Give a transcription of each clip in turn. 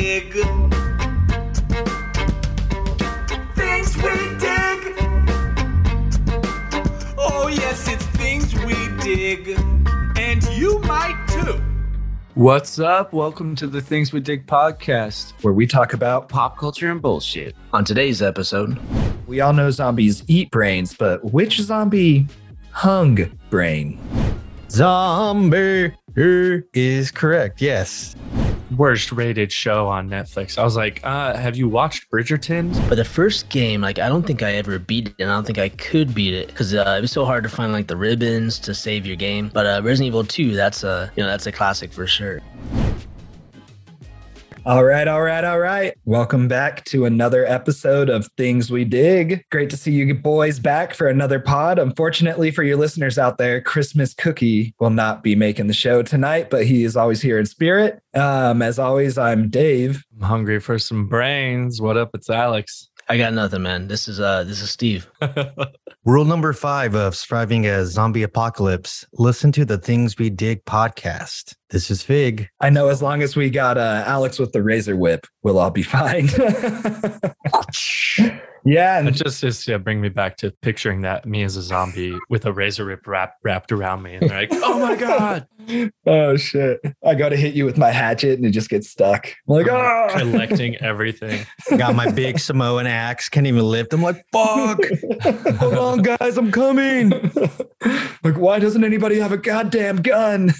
dig. Things we dig. Oh, yes, it's things we dig. And you might too. What's up? Welcome to the Things We Dig podcast, where we talk about pop culture and bullshit. On today's episode, we all know zombies eat brains, but which zombie hung brain? Zombie is correct. Yes. Worst rated show on Netflix. I was like, uh, have you watched Bridgerton? But the first game, like, I don't think I ever beat it, and I don't think I could beat it because uh, it was so hard to find like the ribbons to save your game. But uh, Resident Evil 2, that's a you know that's a classic for sure. All right, all right, all right. Welcome back to another episode of Things We Dig. Great to see you boys back for another pod. Unfortunately, for your listeners out there, Christmas Cookie will not be making the show tonight, but he is always here in spirit. Um, as always, I'm Dave. I'm hungry for some brains. What up? It's Alex. I got nothing, man. This is uh this is Steve. Rule number five of surviving a zombie apocalypse: listen to the Things We Dig podcast. This is Fig. I know as long as we got uh, Alex with the razor whip, we'll all be fine. Yeah, and it just is yeah, bring me back to picturing that me as a zombie with a razor whip wrap, wrapped around me, and they're like, "Oh my god, oh shit!" I go to hit you with my hatchet, and it just gets stuck. I'm like, oh, collecting everything. Got my big Samoan axe, can't even lift. I'm like, "Fuck! Hold on, guys, I'm coming." like, why doesn't anybody have a goddamn gun?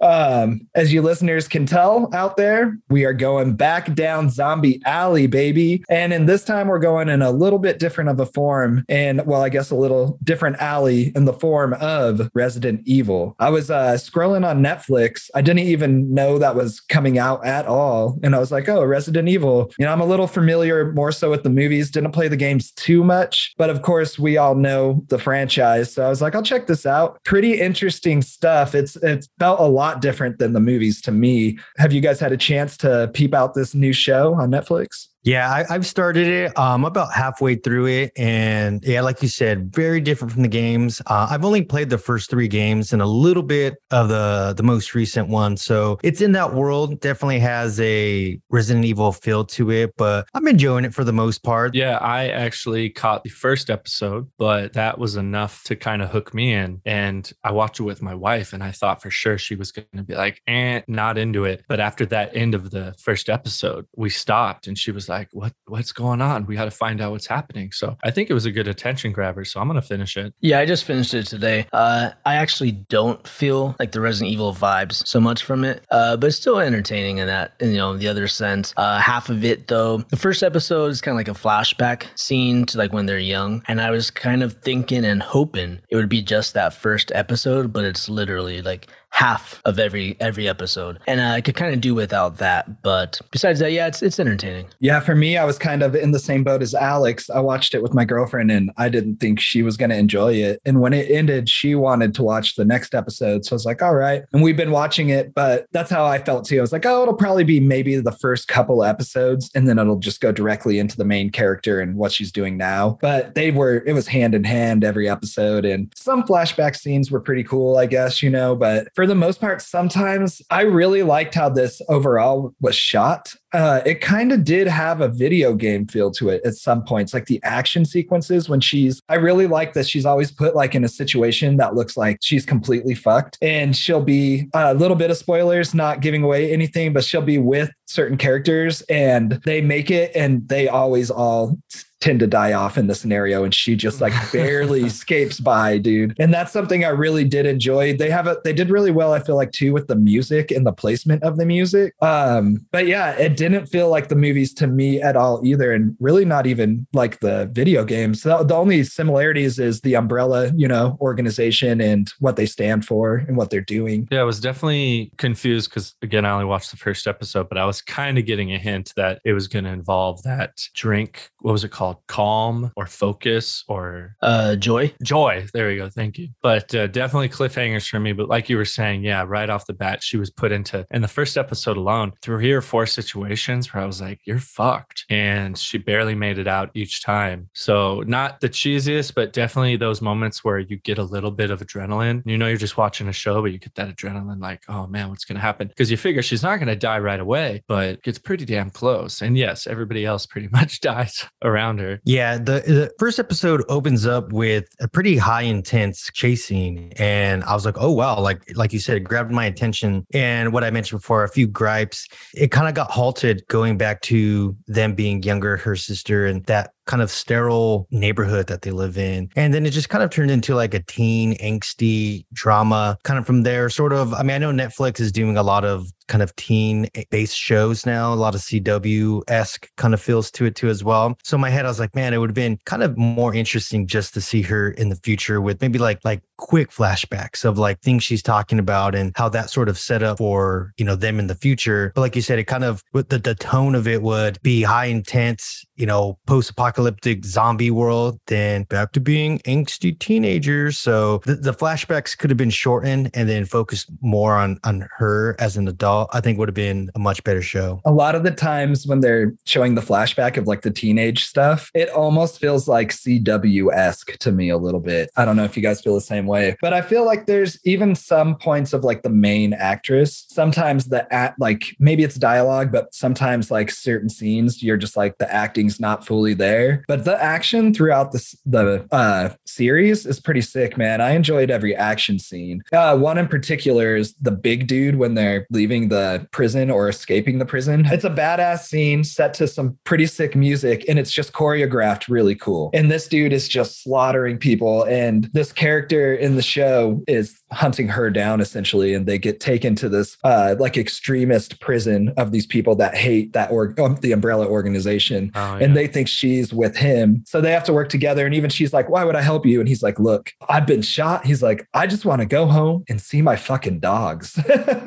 Um, as you listeners can tell out there, we are going back down Zombie Alley, baby, and in this time we're going in a little bit different of a form and well, I guess a little different alley in the form of Resident Evil. I was uh, scrolling on Netflix. I didn't even know that was coming out at all. And I was like, oh, Resident Evil. You know, I'm a little familiar more so with the movies, didn't play the games too much. But of course, we all know the franchise. So I was like, I'll check this out. Pretty interesting stuff. It's it felt a lot different than the movies to me. Have you guys had a chance to peep out this new show on Netflix? Yeah, I, have started it. Um, about halfway through it, and yeah, like you said, very different from the games. Uh, I've only played the first three games and a little bit of the the most recent one, so it's in that world. Definitely has a Resident Evil feel to it, but I'm enjoying it for the most part. Yeah, I actually caught the first episode, but that was enough to kind of hook me in, and I watched it with my wife, and I thought for sure she was going to be like, "eh, not into it." But after that end of the first episode, we stopped, and she was like, what what's going on? We got to find out what's happening. So I think it was a good attention grabber. So I'm gonna finish it. Yeah, I just finished it today. Uh, I actually don't feel like the Resident Evil vibes so much from it, uh, but it's still entertaining in that you know the other sense. Uh, half of it though, the first episode is kind of like a flashback scene to like when they're young, and I was kind of thinking and hoping it would be just that first episode, but it's literally like half of every every episode. And i could kind of do without that but besides that yeah it's it's entertaining. Yeah for me i was kind of in the same boat as alex. I watched it with my girlfriend and i didn't think she was going to enjoy it. And when it ended she wanted to watch the next episode. So i was like all right. And we've been watching it but that's how i felt too. I was like oh it'll probably be maybe the first couple episodes and then it'll just go directly into the main character and what she's doing now. But they were it was hand in hand every episode and some flashback scenes were pretty cool i guess you know but for the most part, sometimes I really liked how this overall was shot. Uh, it kind of did have a video game feel to it at some points, like the action sequences when she's. I really like that she's always put like in a situation that looks like she's completely fucked, and she'll be a little bit of spoilers, not giving away anything, but she'll be with certain characters, and they make it, and they always all tend to die off in the scenario and she just like barely escapes by dude and that's something i really did enjoy they have a they did really well i feel like too with the music and the placement of the music um but yeah it didn't feel like the movies to me at all either and really not even like the video games so the only similarities is the umbrella you know organization and what they stand for and what they're doing yeah i was definitely confused because again i only watched the first episode but i was kind of getting a hint that it was going to involve that drink what was it called called Calm or Focus or uh, Joy. Joy. There we go. Thank you. But uh, definitely cliffhangers for me. But like you were saying, yeah, right off the bat, she was put into in the first episode alone three or four situations situations where I was like, you're fucked. And she barely made it out each time. So, not the cheesiest, but definitely those moments where you get a little bit of adrenaline. You know, you're just watching a show, but you get that adrenaline like, oh man, what's going to happen? Because you figure she's not going to die right away, but gets pretty damn close. And yes, everybody else pretty much dies around her. Yeah, the, the first episode opens up with a pretty high intense chase scene, and I was like, "Oh wow!" Like like you said, it grabbed my attention. And what I mentioned before, a few gripes. It kind of got halted going back to them being younger, her sister, and that kind of sterile neighborhood that they live in. And then it just kind of turned into like a teen angsty drama kind of from there. Sort of, I mean, I know Netflix is doing a lot of kind of teen based shows now, a lot of CW esque kind of feels to it too as well. So in my head, I was like, man, it would have been kind of more interesting just to see her in the future with maybe like like quick flashbacks of like things she's talking about and how that sort of set up for you know them in the future. But like you said, it kind of with the the tone of it would be high intense, you know, post apocalyptic zombie world, then back to being angsty teenagers. So the, the flashbacks could have been shortened and then focused more on on her as an adult. I think would have been a much better show. A lot of the times when they're showing the flashback of like the teenage stuff, it almost feels like CW esque to me a little bit. I don't know if you guys feel the same way, but I feel like there's even some points of like the main actress. Sometimes the at like maybe it's dialogue, but sometimes like certain scenes, you're just like the not fully there. But the action throughout the the uh, series is pretty sick, man. I enjoyed every action scene. Uh, one in particular is the big dude when they're leaving the prison or escaping the prison. It's a badass scene set to some pretty sick music, and it's just choreographed really cool. And this dude is just slaughtering people, and this character in the show is hunting her down essentially, and they get taken to this uh, like extremist prison of these people that hate that or um, the umbrella organization, Oh, yeah. And they think she's with him. So they have to work together. And even she's like, "Why would I help you?" And he's like, "Look, I've been shot." He's like, "I just want to go home and see my fucking dogs."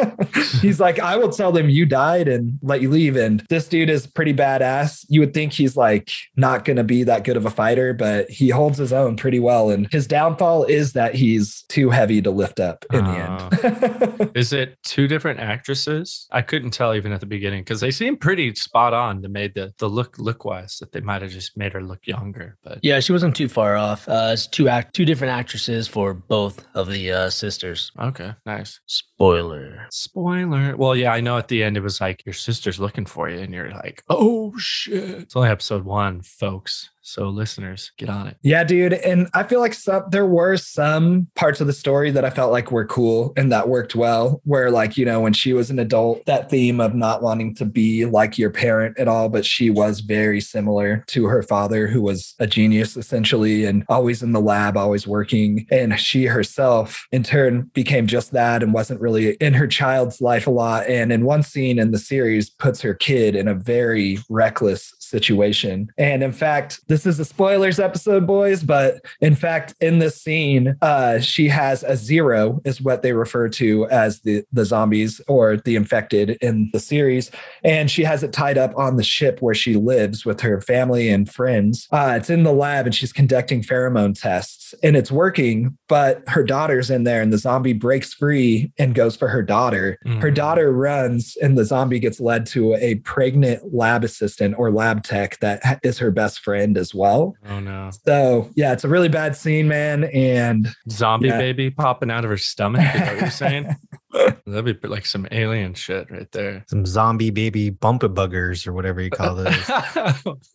he's like, "I will tell them you died and let you leave." And this dude is pretty badass. You would think he's like not going to be that good of a fighter, but he holds his own pretty well. And his downfall is that he's too heavy to lift up in the end. Uh. Is it two different actresses? I couldn't tell even at the beginning because they seem pretty spot on. They made the the look look wise that they might have just made her look younger. But Yeah, she wasn't too far off. Uh, it's two act, two different actresses for both of the uh, sisters. okay, nice. Spoiler. Spoiler. Well, yeah, I know at the end it was like your sister's looking for you, and you're like, oh shit. It's only episode one, folks. So listeners, get on it. Yeah, dude. And I feel like some there were some parts of the story that I felt like were cool and that worked well. Where like, you know, when she was an adult, that theme of not wanting to be like your parent at all, but she was very similar to her father, who was a genius essentially and always in the lab, always working. And she herself in turn became just that and wasn't really in her child's life a lot. And in one scene in the series puts her kid in a very reckless situation. And in fact, this is a spoilers episode, boys, but in fact, in this scene, uh, she has a zero, is what they refer to as the, the zombies or the infected in the series. And she has it tied up on the ship where she lives with her family and friends. Uh, it's in the lab and she's conducting pheromone tests and it's working, but her daughter's in there and the zombie breaks free and goes for her daughter. Her Mhm. daughter runs and the zombie gets led to a pregnant lab assistant or lab tech that is her best friend as well. Oh no. So yeah, it's a really bad scene, man. And Zombie Yeah. baby popping out of her stomach. Is what you're saying? That'd be like some alien shit right there. Some zombie baby bumper buggers or whatever you call those.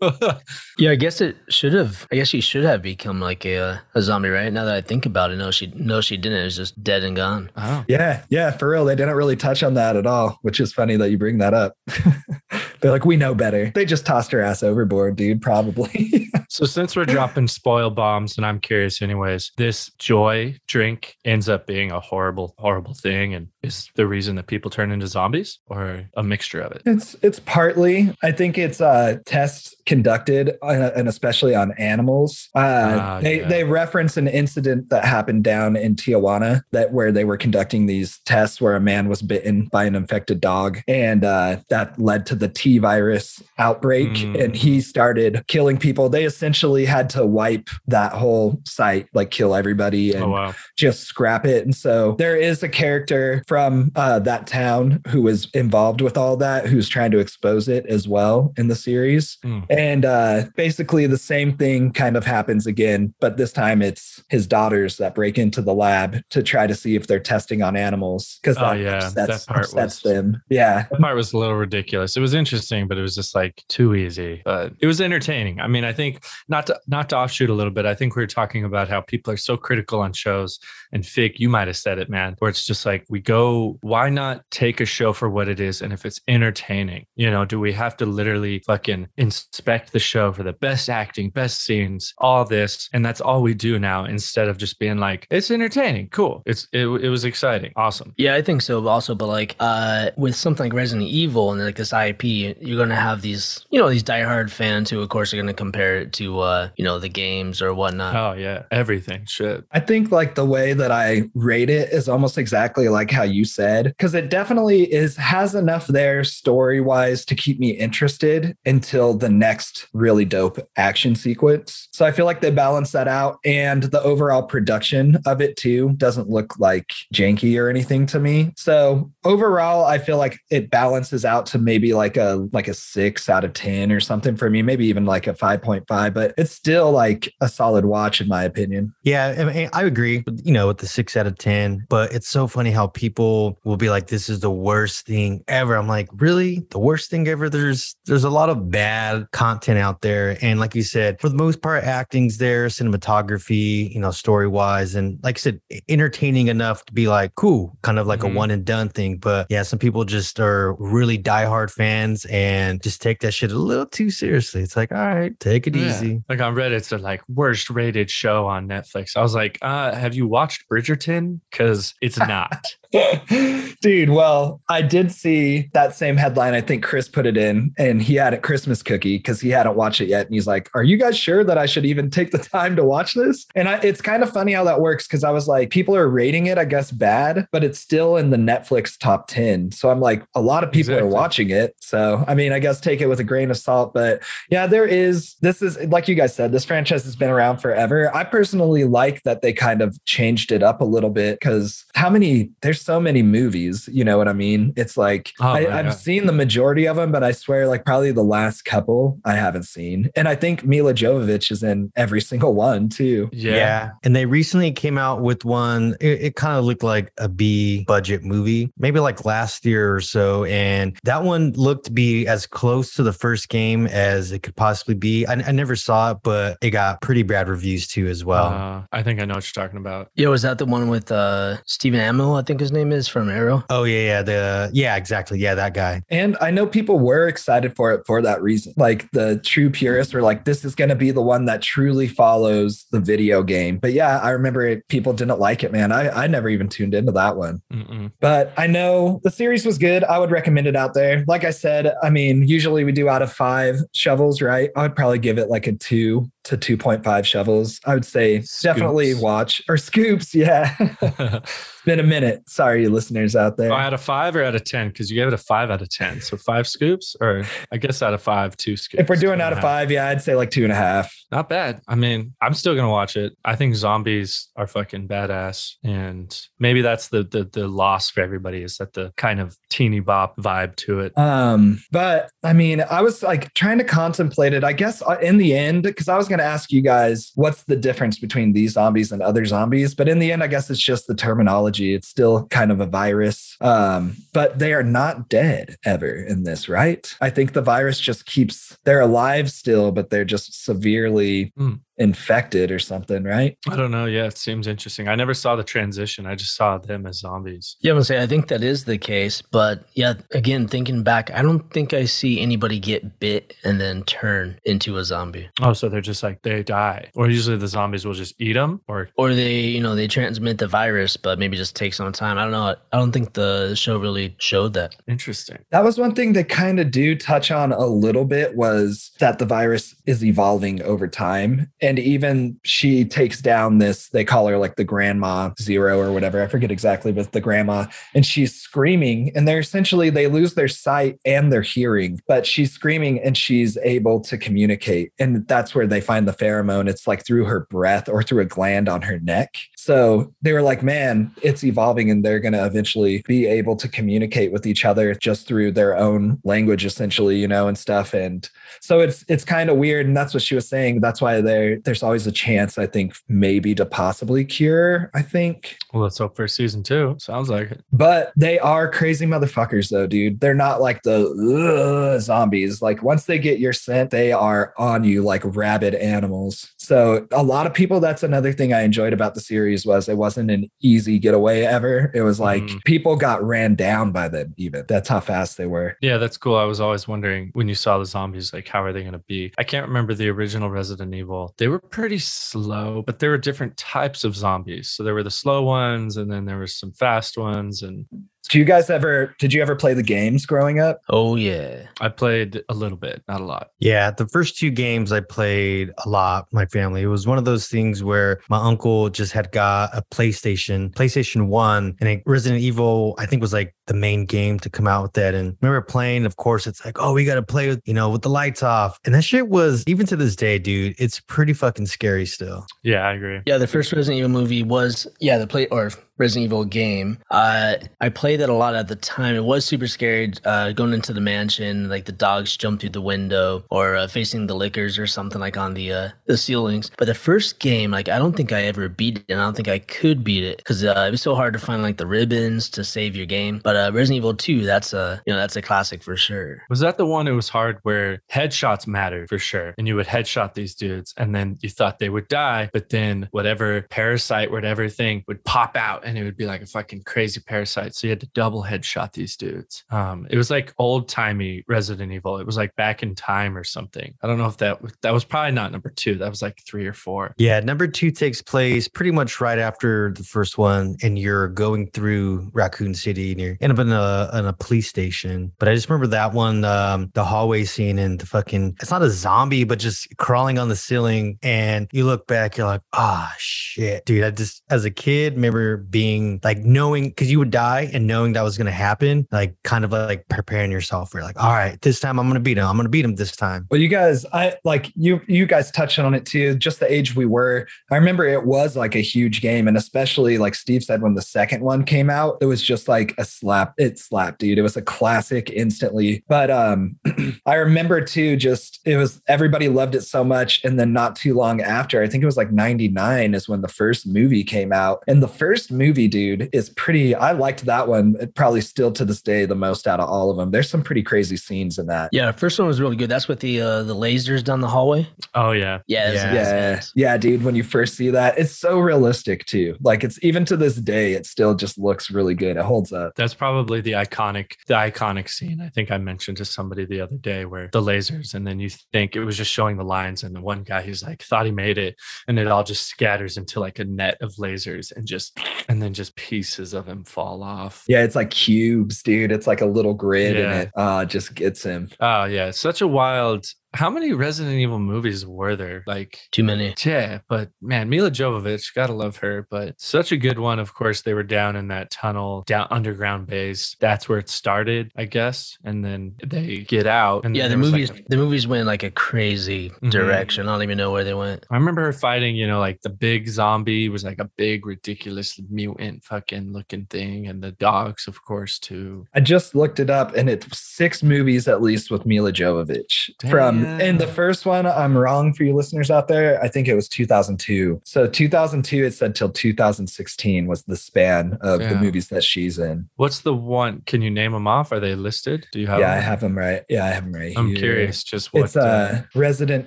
Yeah, I guess it should have. I guess she should have become like a uh, a zombie, right? Now that I think about it, no, she no, she didn't. It was just dead and gone. oh. yeah, yeah, for real. They didn't really touch on that at all, which is funny that you bring that up. They're like, we know better. They just tossed her ass overboard, dude, probably. So since we're dropping spoil bombs, and I'm curious, anyways, this joy drink ends up being a horrible, horrible thing, and is the reason that people turn into zombies, or a mixture of it. It's it's partly. I think it's uh, tests conducted uh, and especially on animals. Uh, Ah, they yeah. they reference an incident that happened down in Tijuana that where they were conducting these tests where a man was bitten by an infected dog and uh, that led to the T virus outbreak Mm. and he started killing people. They essentially had to wipe that whole site, like kill everybody and Oh wow. just scrap it. And so there is a character from uh, that town who was involved with all that, who's trying to expose it as well in the series. Hmm. And uh, basically, the same thing kind of happens again, but this time it's his daughters that break into the lab to try to see if they're testing on animals because Oh, yeah, upsets, that part upsets was- them. Yeah. That part was a little ridiculous. It was interesting, but it was just like too easy. But it was entertaining. I mean, I think not to not to offshoot a little bit. I think we were talking about how people are so critical on shows. And Fig, you might have said it, man, where it's just like we go. Why not take a show for what it is? And if it's entertaining, you know, do we have to literally fucking inspect the show for the best acting, best scenes, all this, and that's all we do now instead of just being like it's entertaining, cool. It's it, it was exciting, awesome. Yeah, I think so. Also, but like uh, with something like Resident Evil and like this IP, you're gonna have these, you know, these diehard fans who, of course, are gonna compare it to, uh, you know, the games or whatnot. Oh yeah, everything. Shit. I think like the way that I rate it is almost exactly like how you said, because it definitely is has enough there story wise to keep me interested until the next really dope action sequence. So I feel like they balance that out, and the overall production of it too doesn't look like janky or anything to me. So overall, I feel like it balances out to maybe like a like a six out of ten or something for me, maybe even like a five point five, but it's still like a solid watch in my opinion. Yeah, I, mean, I agree. You know, with the six out of ten, but it's so funny how people will be like, "This is the worst thing ever." I'm like, really, the worst thing ever? There's there's a lot of bad content out there, and like you said, for the most part, acting's there, cinematography, you know, story wise, and like I said, entertaining enough to be like, cool, kind of like Mhm. a one and done thing. But yeah, some people just are really diehard fans and just take that shit a little too seriously. It's like, all right, take it Yeah. easy. Like on Reddit, it's the like worst rated show on Netflix. I was like, uh, have you watched Bridgerton? Because it's not. Dude, well, I did see that same headline. I think Chris put it in and he had a Christmas cookie because he hadn't watched it yet. And he's like, Are you guys sure that I should even take the time to watch this? And I, it's kind of funny how that works because I was like, people are rating it, I guess, bad, but it's still in the Netflix top 10. So I'm like, a lot of people Exactly. are watching it. So, I mean, I guess take it with a grain of salt. But yeah, there is, this is, like you guys said, this franchise has been around forever. I personally like that they kind of changed it up a little bit because how many, there's so many movies, you know what I mean? It's like, Oh, I, yeah. I've seen the majority of them, but I swear, like, probably the last couple I haven't seen. And I think Milla Jovovich is in every single one too. Yeah. And they recently came out with one. It, it kind of looked like a B budget movie, maybe like last year or so. And that one looked to be as close to the first game as it could possibly be. I, I never saw it, but it got pretty bad reviews too as well. Uh, I think I know what you're talking about. Yeah, was that the one with uh, Stephen Amell? I think his name is from Arrow. oh yeah, yeah, the yeah, exactly, yeah, that guy. And I know people were excited for it for that reason. Like the true purists were like, this is going to be the one that truly follows the video game. But yeah, I remember it, people didn't like it, man. I, I never even tuned into that one. Mm-mm. But I know the series was good. I would recommend it out there. Like I said, I mean, usually we do out of five shovels, right? I would probably give it like a two to 2.5 shovels. I would say definitely watch or scoops. Yeah. it's been a minute. Sorry, you listeners out there. Oh, out of five or out of 10? Because you gave it a five out of 10. So five scoops, or I guess out of five, two scoops. if we're doing out of five, yeah, I'd say like two and a half. Not bad. I mean, I'm still gonna watch it. I think zombies are fucking badass, and maybe that's the the the loss for everybody is that the kind of teeny bop vibe to it. Um, but I mean, I was like trying to contemplate it. I guess uh, in the end, because I was going to ask you guys what's the difference between these zombies and other zombies, but in the end, I guess it's just the terminology. It's still kind of a virus, um, but they are not dead ever in this, right? I think the virus just keeps they're alive still, but they're just severely Hmm. Infected or something, right? I don't know. Yeah, it seems interesting. I never saw the transition. I just saw them as zombies. Yeah, I'm gonna say I think that is the case, but yeah, again, thinking back, I don't think I see anybody get bit and then turn into a zombie, Oh, so they're just like they die, or usually the zombies will just eat them, or or they, you know, they transmit the virus, but maybe just takes some time. I don't know. I don't think the show really showed that. interesting. That was one thing they kind of do touch on a little bit was that the virus is evolving over time. And even she takes down this, they call her like the grandma zero or whatever. I forget exactly, but the grandma, and she's screaming, and they're essentially they lose their sight and their hearing, but she's screaming and she's able to communicate. And that's where they find the pheromone. It's like through her breath or through a gland on her neck. So they were like, man, it's evolving and they're going to eventually be able to communicate with each other just through their own language, essentially, you know, and stuff. And so it's it's kind of weird. And that's what she was saying. That's why there there's always a chance, I think, maybe to possibly cure, I think. Well, let's hope for season two. Sounds like it. But they are crazy motherfuckers, though, dude. They're not like the zombies. Like once they get your scent, they are on you like rabid animals. So a lot of people, that's another thing I enjoyed about the series was it wasn't an easy getaway ever. It was like Mm. people got ran down by them, even. That's how fast they were. Yeah, that's cool. I was always wondering when you saw the zombies, like, how are they going to be? I can't remember the original Resident Evil. They were pretty slow, but there were different types of zombies. So there were the slow ones, and then there was some fast ones. And Do you guys ever, did you ever play the games growing up? Oh yeah. I played a little bit, not a lot. Yeah, the first two games I played a lot, my family. It was one of those things where my uncle just had got a PlayStation, PlayStation 1, and it, Resident Evil, I think was like the main game to come out with that. And I remember playing, of course, it's like, oh, we got to play with, you know, with the lights off. And that shit was, even to this day, dude, it's pretty fucking scary still. Yeah, I agree. Yeah, the first Resident Evil movie was yeah the play or Resident Evil game. Uh, I played that a lot at the time. It was super scary. Uh, going into the mansion, like the dogs jump through the window, or uh, facing the lickers or something like on the uh, the ceilings. But the first game, like I don't think I ever beat it, and I don't think I could beat it because uh, it was so hard to find like the ribbons to save your game. But uh, Resident Evil Two, that's a you know that's a classic for sure. Was that the one it was hard where headshots mattered for sure? And you would headshot these dudes and then you thought they would die, but then whatever parasite, whatever thing would pop out and it would be like a fucking crazy parasite. So you had to double headshot these dudes. Um, it was like old timey Resident Evil. It was like back in time or something. I don't know if that that was probably not number two. That was like three or four. Yeah, number two takes place pretty much right after the first one, and you're going through Raccoon City, and you end up in a in a police station. But I just remember that one, um, the hallway scene, and the fucking it's not a zombie, but just crawling on the ceiling, and you look back, you're like, ah, shit, dude. I just as a kid remember being like knowing because you would die and knowing that was gonna happen, like kind of like preparing yourself for like, all right, this time I'm gonna beat him. I'm gonna beat him this time. Well, you guys, I like you. You guys touched on it too. Just the age we were. I remember it was like a huge game, and especially like Steve said, when the second one came out, it was just like a slap. It slapped, dude. It was a classic instantly. But um, I remember too. Just it was everybody loved it so much, and then not too long after, I think it was like '99 is when the first movie came out, and the first movie, dude, is pretty. I liked that one. Probably still to this day the most out of all of them. There's some pretty crazy scenes in that. Yeah, first one was really good. That's with the uh, the lasers down the hallway. Oh yeah. Yeah, Yeah. Yeah. Yeah, dude, when you first see that, it's so realistic too. Like it's even to this day, it still just looks really good. It holds up. That's probably the iconic, the iconic scene. I think I mentioned to somebody the other day where the lasers, and then you think it was just showing the lines, and the one guy he's like thought he made it, and it all just scatters into like a net of lasers, and just and then just pieces of him fall off. Yeah, it's like cubes, dude. It's like a little grid Yeah. and it uh just gets him. Oh yeah, it's such a wild. How many Resident Evil movies were there? Like Too many. Yeah, but man, Milla Jovovich, gotta love her. But such a good one. Of course, they were down in that tunnel, down underground base. That's where it started, I guess. And then they get out. And Yeah, the movies like, the movies went like a crazy Mhm. direction. I don't even know where they went. I remember her fighting, you know, like the big zombie was like a big, ridiculous mutant fucking looking thing. And the dogs, of course, too. I just looked it up and it's six movies at least with Milla Jovovich. From Damn. And the first one, I'm wrong for you listeners out there. I think it was 2002. So 2002, it said till 2016 was the span of the movies that she's in. What's the one? Can you name them off? Are they listed? Do you have yeah, I have them right. Yeah, I have them right. I'm here. curious just what. It's uh, Resident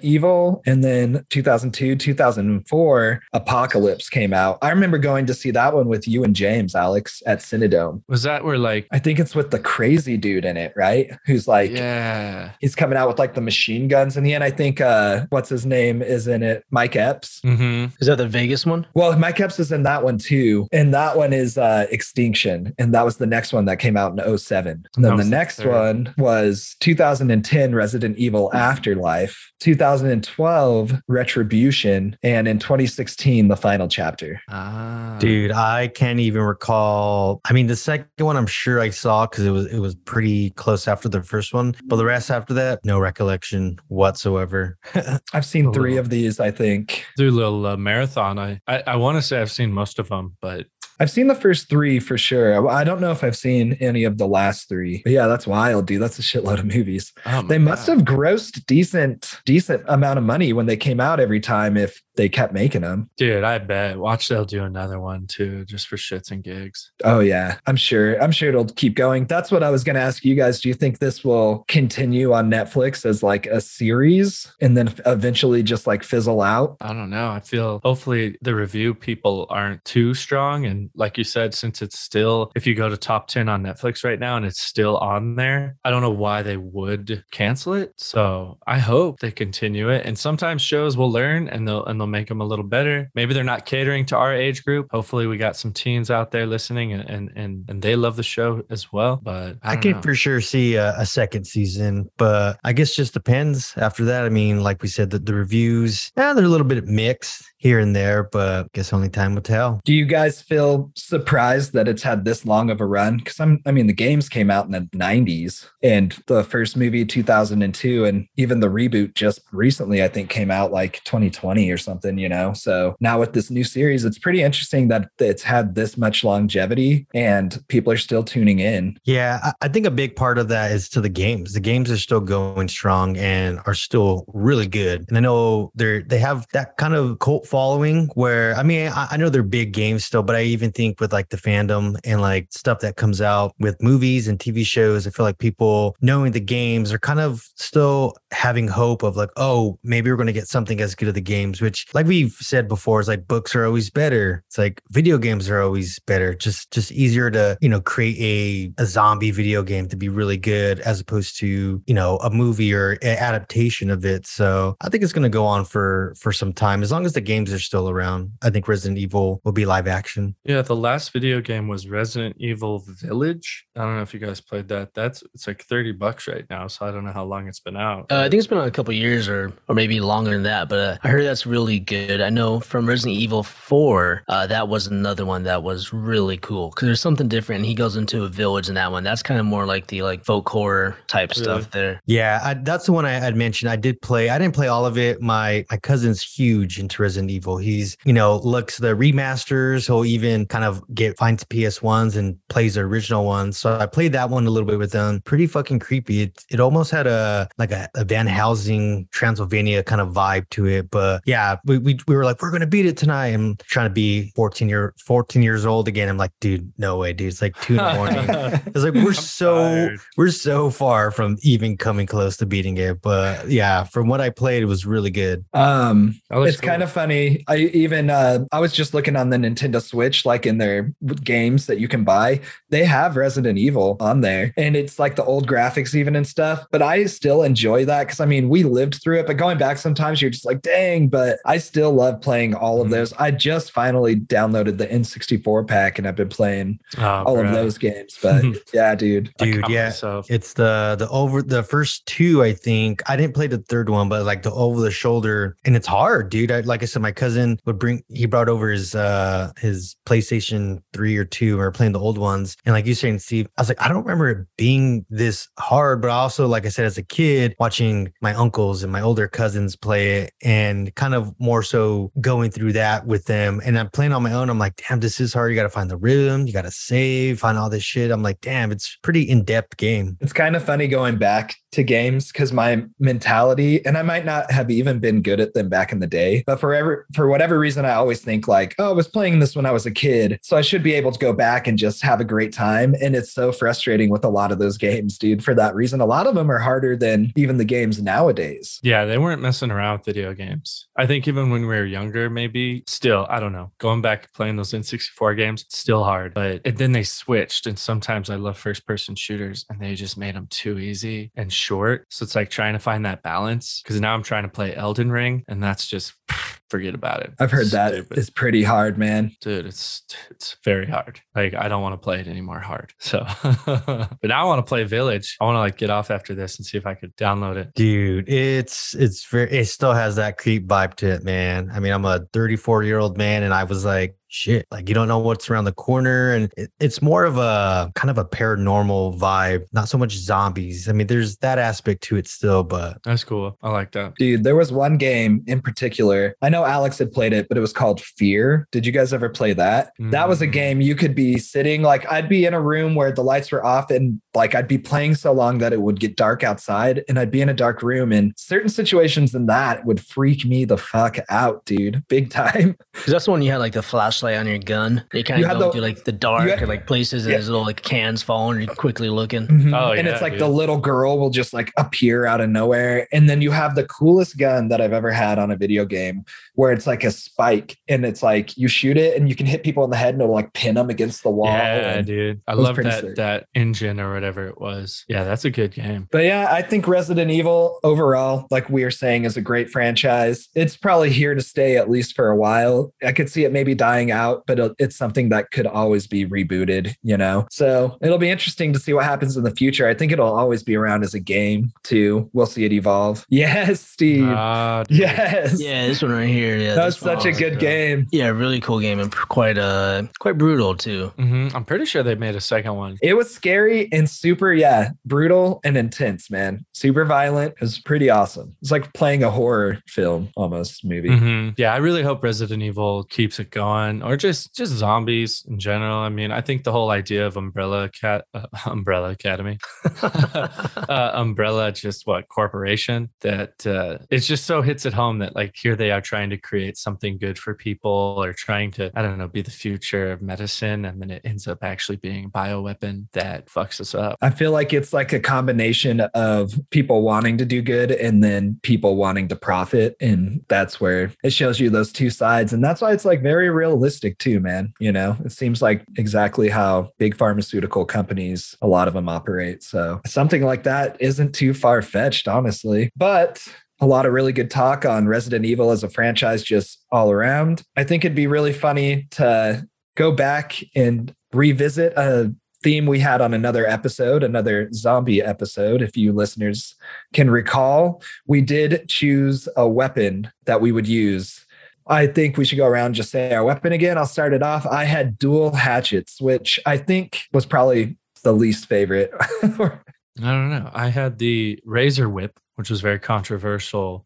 Evil, and then 2002, 2004, Apocalypse came out. I remember going to see that one with you and James, Alex, at Cinedome. was that where like. I think it's with the crazy dude in it, right? Who's like, yeah. he's coming out with like the machine machine guns in the end. I think uh what's his name is in it, Mike Epps. hmm Is that the Vegas one? Well, Mike Epps is in that one too. And that one is uh Extinction. And that was the next one that came out in 07. And then the the next third. one was 2010 Resident Evil Afterlife, 2012 Retribution, and in 2016 the final chapter. Ah, Dude, I can't even recall. I mean, the second one I'm sure I saw because it was it was pretty close after the first one, but the rest after that, no recollection whatsoever. I've seen three wow. of these, I think. do a little uh, marathon. I I, I want to say I've seen most of them, but I've seen the first three for sure. I I don't know if I've seen any of the last three. But yeah, that's wild, dude. That's a shitload of movies. oh They must God. have grossed decent, decent amount of money when they came out every time if they kept making them. Dude, I bet. Watch they'll do another one too, just for shits and gigs. Oh yeah, I'm sure. I'm sure it'll keep going. That's what I was going to ask you guys. Do you think this will continue on Netflix as like a series and then eventually just like fizzle out? I don't know. I feel hopefully the review people aren't too strong. And like you said, since it's still, if you go to top 10 on Netflix right now and it's still on there, I don't know why they would cancel it. So I hope they continue it. And sometimes shows will learn and they'll, and they'll make them a little better. Maybe they're not catering to our age group. Hopefully we got some teens out there listening and, and, and, and they love the show as well. But I, I, don't can know. for sure see a, a second season, but I guess just depends after that. I mean, like we said, the, the reviews, yeah, they're a little bit mixed here and there, but I guess only time will tell. Do you guys feel surprised that it's had this long of a run? Because I'm, I mean, the games came out in the 90s and the first movie 2002, and even the reboot just recently, I think, came out like 2020 or something, you know? So now with this new series, it's pretty interesting that it's had this much longevity and people are still tuning in. Yeah, I, think a big part of that is to the games. The games are still going strong and are still really good. And I know they're they have that kind of cult following where I mean I, I know they're big games still, but I even think with like the fandom and like stuff that comes out with movies and TV shows, I feel like people knowing the games are kind of still having hope of like, oh, maybe we're gonna get something as good as the games, which like we've said before, is like books are always better. It's like video games are always better. Just just easier to, you know, create a, a zombie video game to be really good as opposed to, you know, a movie or a adaptation of it. So I think it's gonna go on for for some time. As long as the games are still around, I think Resident Evil will be live action. Yeah, the last video game was Resident Evil Village. I don't know if you guys played that. That's it's like 30 bucks right now, so I don't know how long it's been out. Uh, I think it's been a couple years or or maybe longer than that, but uh, I heard that's really good. I know from Resident Evil 4, uh, that was another one that was really cool because there's something different. And he goes into a village in that one. That's kind of more like the like folk horror type Really? stuff there. Yeah, I, that's the one I had mentioned. I did play. I didn't play all of it. My my cousin's huge into Resident Evil. He's you know looks the remasters. He'll even kind of get finds PS ones and plays the original ones. So I played that one a little bit with them. Pretty fucking creepy. It it almost had a like a, a Van Helsing Transylvania kind of vibe to it. But yeah, we, we we were like we're gonna beat it tonight. I'm trying to be 14 year 14 years old again. I'm like, dude, no way, dude. It's like two in the morning. It's like we're I'm so tired. we're so far from even coming close to beating it. But yeah, from what I played, it was really good. Um, That looks it's kind of funny. I even uh, I was just looking on the Nintendo Switch, like in their games that you can buy. They have Resident Evil on there, and it's like the old graphics even and stuff. But I still enjoy that because I mean we lived through it. But going back, sometimes you're just like, dang. But I still love playing all of Mhm. those. I just finally downloaded the N64 pack, and I've been playing Oh, all of those games. But yeah, dude. Dude, yeah. myself. It's the the over the first two, I think. I didn't play the third one, but like the over the shoulder, and it's hard, dude. I, like I said, my cousin would bring he brought over his uh his PlayStation three or two, or playing the old ones, and like you saying, Steve, I was like, I don't remember it being this hard, but also like I said, as a kid, watching my uncles and my older cousins play it, and kind of more so going through that with them, and I'm playing on my own. I'm like, damn, this is hard. You got to find the rhythm, you got to save, find all this shit. I'm like, damn, it's pretty in depth game. It's kind of funny going back to games because my mentality, and I might not have even been good at them back in the day, but for ever, for whatever reason, I always think like, oh, I was playing this when I was a kid, so I should be able to go back and just have a great time. And it's so frustrating with a lot of those games, dude. For that reason, a lot of them are harder than even the games nowadays. Yeah, they weren't messing around with video games. I think even when we were younger, maybe still, I don't know. Going back playing those N64 games, still hard. But and then they switched. And sometimes I love first person shooters and they just made them too easy and short. So it's like trying to find that balance. Cause now I'm trying to play Elden Ring and that's just forget about it. I've heard that Stupid. it's pretty hard, man. dude it's it's very hard like i don't want to play it anymore hard so but now i want to play village i want to like get off after this and see if i could download it Dude, it's it's very it still has that creep vibe to it, man. I mean, I'm a 34 year old man, and I was like, shit, like you don't know what's around the corner, and it, it's more of a kind of a paranormal vibe, not so much zombies. I mean, there's that aspect to it still, but that's cool i like that Dude, there was one game in particular. I know Alex had played it, but it was called Fear. Did you guys ever play that? That was a Mm. game you could be sitting like I'd be in a room where the lights were off and like I'd be playing so long that it would get dark outside and I'd be in a dark room and certain situations in that would freak me the fuck out, dude. Big time. Because that's when you had like the flashlight on your gun. You kind of had go the- through like the dark had- or like places and Yeah. there's little like cans falling and you're quickly looking. Mm-hmm. Oh, and yeah, it's like dude. the little girl will just like appear out of nowhere. And then you have the coolest gun that I've ever had on a video game where it's like a spike and it's like you shoot it and you can hit people in the head and it'll like pin them against the wall. yeah and- dude i love that sick. that engine or whatever it was yeah that's a good game But yeah, I think Resident Evil overall, like we are saying, is a great franchise. It's probably here to stay at least for a while. I could see it maybe dying out, but it's something that could always be rebooted, you know? So it'll be interesting to see what happens in the future. I think it'll always be around as a game too. We'll see it evolve. Yes, Steve. Ah, dude. yes. Yeah, this one right here. Yeah, That was such a good good. game. Yeah, really cool game and quite uh quite brutal too. Mhm. i'm pretty sure they made a second one It was scary and super, yeah, brutal and intense, man. Super violent. It was pretty awesome. It's like playing a horror film almost movie. Mhm. Yeah, I really hope Resident Evil keeps it going, or just just zombies in general. I mean, I think the whole idea of Umbrella Cat, uh, Umbrella Academy, uh, Umbrella, just what corporation that uh, it just so hits at home that like here they are trying to create something good for people, or trying to I don't know be the future of medicine, and then it ends up actually being a bioweapon that fucks us up. I feel like it's like a combination of people wanting to do good and then people wanting to profit. And that's where it shows you those two sides. And that's why it's like very realistic too, man. You know, it seems like exactly how big pharmaceutical companies, a lot of them operate. So something like that isn't too far fetched, honestly. But a lot of really good talk on Resident Evil as a franchise just all around. I think it'd be really funny to go back and revisit a theme we had on another episode, another zombie episode. If you listeners can recall, we did choose a weapon that we would use. I think we should go around just say our weapon again. I'll start it off. I had dual hatchets, which I think was probably the least favorite. I don't know. I had the razor whip, which was very controversial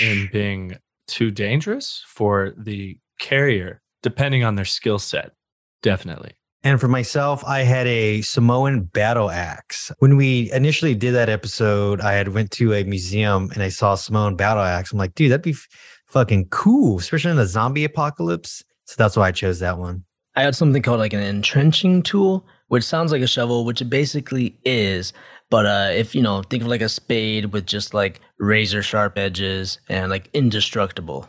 in being too dangerous for the carrier, depending on their skill set. Definitely. And for myself, I had a Samoan battle axe. When we initially did that episode, I had went to a museum and I saw Samoan battle axe. I'm like, dude, that'd be f- fucking cool, especially in the zombie apocalypse. So that's why I chose that one. I had something called like an entrenching tool, which sounds like a shovel, which it basically is. But uh, if you know, think of like a spade with just like razor sharp edges and like indestructible.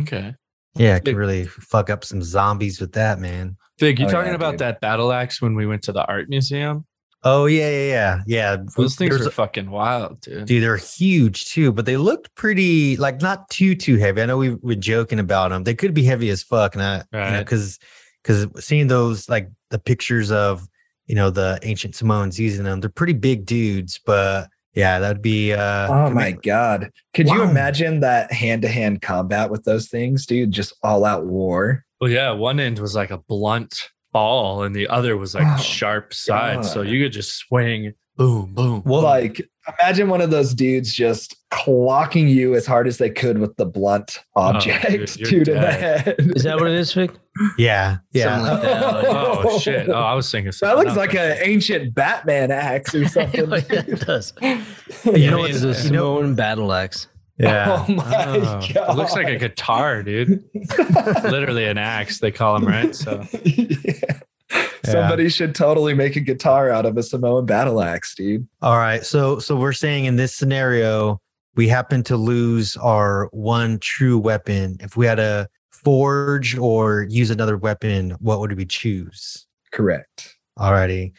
Okay. Yeah, I could really fuck up some zombies with that, man. Fig, you Oh, talking yeah, about dude. that battle axe when we went to the art museum? Oh yeah, yeah, yeah, yeah. Those things There's are fucking wild, dude. Dude, they're huge too, but they looked pretty like not too too heavy. I know we were joking about them. They could be heavy as fuck, and I, you know, because because seeing those like the pictures of you know the ancient Samoans using them, they're pretty big dudes. But yeah, that'd be. uh oh my God. Could you imagine that hand to hand combat with those things, dude? Just all out war. Well, yeah, one end was like a blunt ball and the other was like Oh, sharp side. So you could just swing, boom, boom. Well, like imagine one of those dudes just clocking you as hard as they could with the blunt object Oh, dude, you're dude in the head. Is that what it is, Vic? Yeah, yeah. Like that. Oh, oh shit! Oh, I was thinking. that looks else. like an ancient Batman axe or something. yeah, it does. You You know know, it's a you know- Samoan battle axe. yeah. Oh my Oh, god! it looks like a guitar, dude. Literally an axe, they call them, right? So Yeah. Somebody should totally make a guitar out of a Samoan battle axe, dude. All right. So so we're saying in this scenario, we happen to lose our one true weapon, if we had to forge or use another weapon, what would we choose? Correct. Alrighty.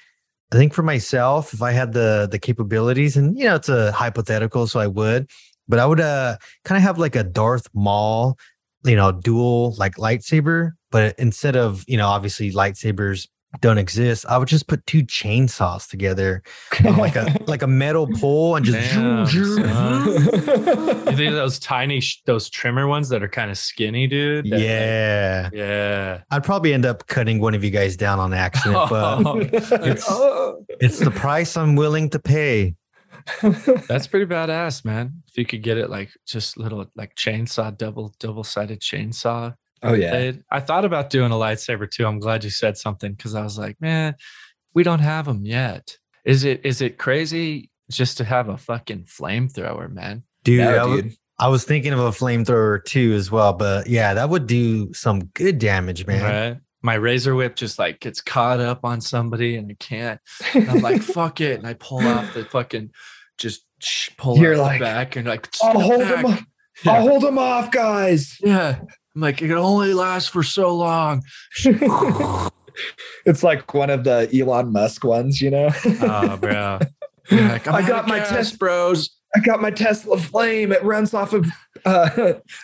I think for myself, if I had the the capabilities, and you know, it's a hypothetical, so I would, but I would uh kind of have like a Darth Maul, you know, dual like lightsaber, but instead of you know, obviously lightsabers don't exist, I would just put two chainsaws together, on like a like a metal pole, and just Damn, son. yeah. You think those tiny, those trimmer ones that are kind of skinny, dude? That, like- yeah. yeah. I'd probably end up cutting one of you guys down on accident, but Oh, It's- Oh. it's the price I'm willing to pay. that's pretty badass, man. If you could get it like just little like chainsaw, double double sided chainsaw. Oh yeah. blade. I thought about doing a lightsaber too. I'm glad you said something because I was like, man, we don't have them yet. Is it is it crazy just to have a fucking flamethrower, man? Dude, Yeah, I, w- dude. I was thinking of a flamethrower too as well, but yeah, that would do some good damage, man. Right? My razor whip just like gets caught up on somebody and I can't. And I'm like, fuck it. And I pull off the fucking just pull You're like, back and like I'll hold back." him. Off. Yeah. I'll hold him off, guys. Yeah. I'm like, it can only last for so long. it's like one of the Elon Musk ones, you know. Oh, bro. Like, I'm I out got my gas, test- bros. I got my Tesla Flame. It runs off of uh,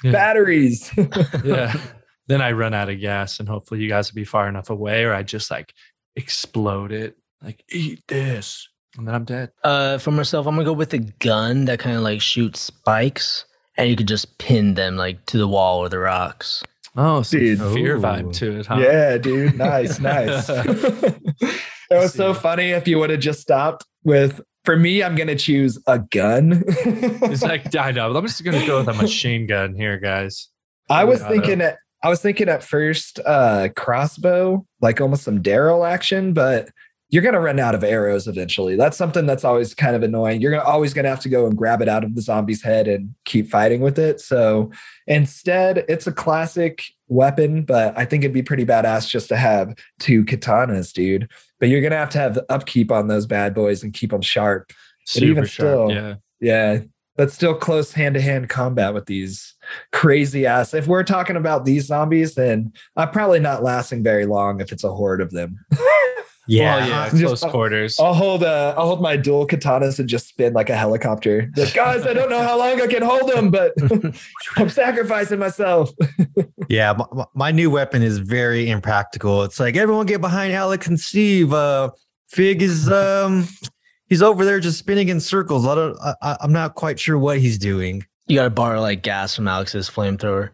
Yeah. batteries. yeah. Then I run out of gas, and hopefully you guys will be far enough away, or I just like explode it, like eat this, and then I'm dead. Uh, for myself, I'm gonna go with a gun that kind of like shoots spikes, and you could just pin them like to the wall or the rocks. Oh, some Dude. fear Ooh. vibe to it, huh? Yeah, dude. Nice, nice. it was so funny if you would have just stopped with. For me, I'm gonna choose a gun. It's like I know. I'm just gonna go with a machine gun here, guys. I was thinking at I was thinking at first uh crossbow, like almost some Daryl action, but you're gonna run out of arrows eventually. That's something that's always kind of annoying. You're gonna always gonna have to go and grab it out of the zombie's head and keep fighting with it. So instead, it's a classic weapon, but I think it'd be pretty badass just to have two katanas, dude. But you're gonna have to have upkeep on those bad boys and keep them sharp. But even still- yeah. Yeah, that's still close hand to hand combat with these crazy ass. If we're talking about these zombies, then I'm probably not lasting very long if it's a horde of them. Yeah. well, yeah, Just- close quarters. I'll hold uh, I'll hold my dual katanas and just spin like a helicopter. Like, guys, I don't know how long I can hold them, but I'm sacrificing myself. Yeah, my, my- my new weapon is very impractical. It's like everyone get behind Alex and Steve. Uh, Fig is um, he's over there just spinning in circles. I don't. I, I- I'm not quite sure what he's doing. You gotta borrow like gas from Alex's flamethrower.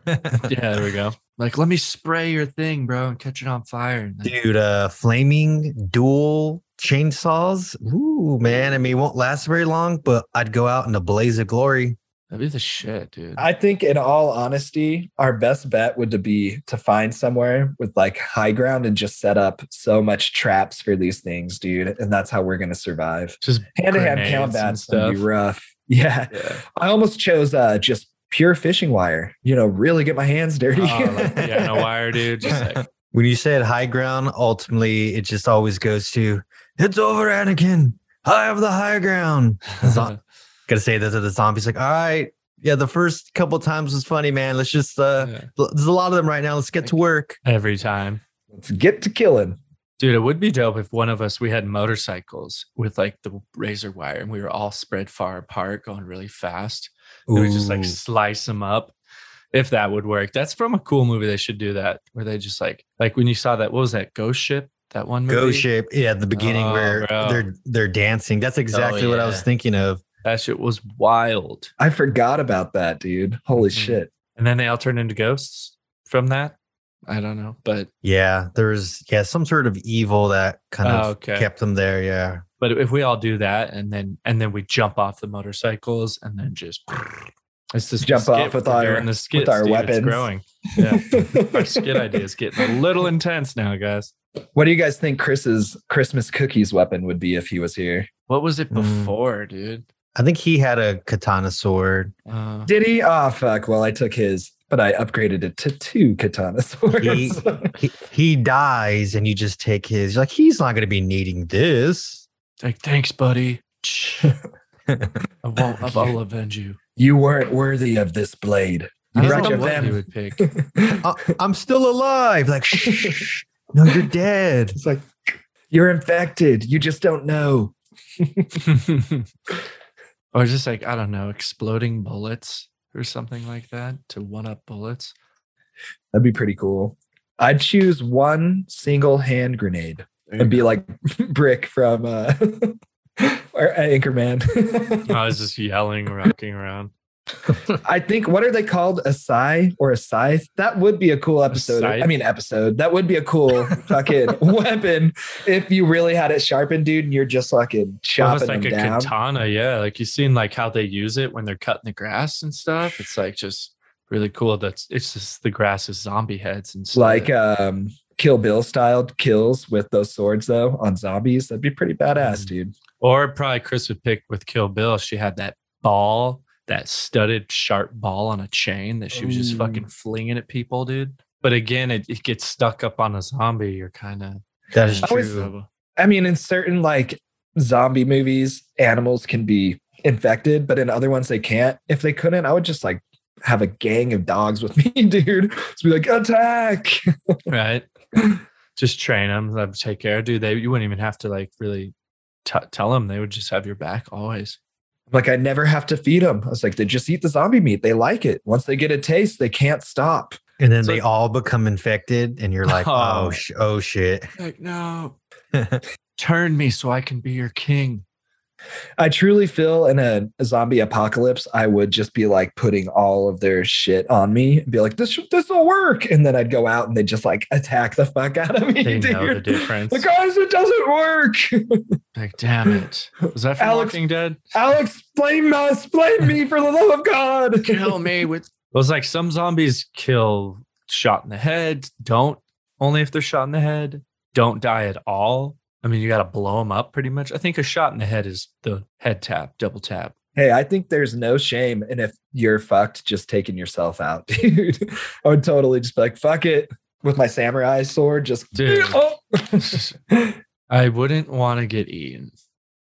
yeah, there we go. Like, let me spray your thing, bro, and catch it on fire. Dude, uh, flaming dual chainsaws. Ooh, man. I mean, it won't last very long, but I'd go out in a blaze of glory. That'd be the shit, dude. I think, in all honesty, our best bet would be to find somewhere with like high ground and just set up so much traps for these things, dude. And that's how we're gonna survive. Just Hand to hand grenades and combat's gonna be rough. Yeah. Yeah. I almost chose uh just pure fishing wire. You know, really get my hands dirty. Oh, like, yeah, no wire, dude. Just like, When you said high ground, ultimately it just always goes to it's over, Anakin. I have the high ground. Zo- Gotta say that to the zombies, like, all right, yeah, the first couple times was funny, man. Let's just uh Yeah. there's a lot of them right now. Let's get to work. every time. Let's get to killing. Dude, it would be dope if one of us we had motorcycles with like the razor wire and we were all spread far apart going really fast. And we just like slice them up. If that would work. That's from a cool movie. They should do that where they just like like when you saw that, what was that? Ghost ship? That one movie? Ghost Ship. Yeah, the beginning Oh, where bro. they're they're dancing. That's exactly what I was thinking of. That shit was wild. I forgot about that, dude. Holy Mhm. shit. And then they all turned into ghosts from that. I don't know. But Yeah, there's yeah, some sort of evil that kind of Oh, okay. kept them there. Yeah. but if we all do that and then and then we jump off the motorcycles and then just it's just Jump off with our- the skits, our dude. weapons. It's growing. Yeah. our skit idea is getting a little intense now, guys. What do you guys think Chris's Christmas cookies weapon would be if he was here? What was it Mm. before, dude? I think he had a katana sword. Uh, Did he? Oh fuck. Well, I took his, but I upgraded it to two katana swords. He, he he dies and you just take his. You're like he's not going to be needing this. like, thanks, buddy. I won't. I'll avenge you. You weren't worthy of this blade. I You don't brought know your what he family. would pick. Uh, I'm still alive. Like, shh. No, you're dead. It's like you're infected. You just don't know. or just like I don't know, exploding bullets or something like that to one up bullets. That'd be pretty cool. I'd choose one single hand grenade and be like Brick from uh or Anchorman. I was just yelling, rocking around. I think what are they called? A scythe or a scythe? That would be a cool episode. I mean episode. That would be a cool fucking weapon if you really had it sharpened, dude, and you're just fucking chopping Almost like a down. katana, yeah. Like you've seen like how they use it when they're cutting the grass and stuff. It's like just really cool. That's it's just the grass is zombie heads and stuff. like um Kill Bill styled kills with those swords though on zombies. That'd be pretty badass, Mm. dude. Or probably Chris would pick with Kill Bill. She had that ball, that studded sharp ball on a chain that she was just Ooh. fucking flinging at people, dude. But again, it, it gets stuck up on a zombie. You're kind of That is I always- true. I mean, in certain like zombie movies, animals can be infected, but in other ones they can't. If they couldn't, I would just like have a gang of dogs with me, dude. Just be like, attack. right. just train them. Let 'em take care, dude. They you wouldn't even have to like really t- tell them. They would just have your back always. Like I never have to feed them. I was like, they just eat the zombie meat. They like it. Once they get a taste, they can't stop. And then So- they all become infected, and you're like, Oh. oh, sh- oh shit. Like no, turn me so I can be your king. I truly feel in a, a zombie apocalypse, I would just be like putting all of their shit on me and be like, this this will work. And then I'd go out and they just like attack the fuck out of me. They dude. know the difference. Like, guys, it doesn't work. Like, damn it. Was that from Alex- Walking Dead? Alex, explain me, explain me for the love of God. Kill me with. It was like some zombies kill shot in the head. Don't only if they're shot in the head. Don't die at all. I mean, you got to blow them up pretty much. I think a shot in the head is the head tap, double tap. Hey, I think there's no shame And if you're fucked just taking yourself out, dude. I would totally just be like, fuck it. With my samurai sword, just Dude. Oh. I wouldn't want to get eaten.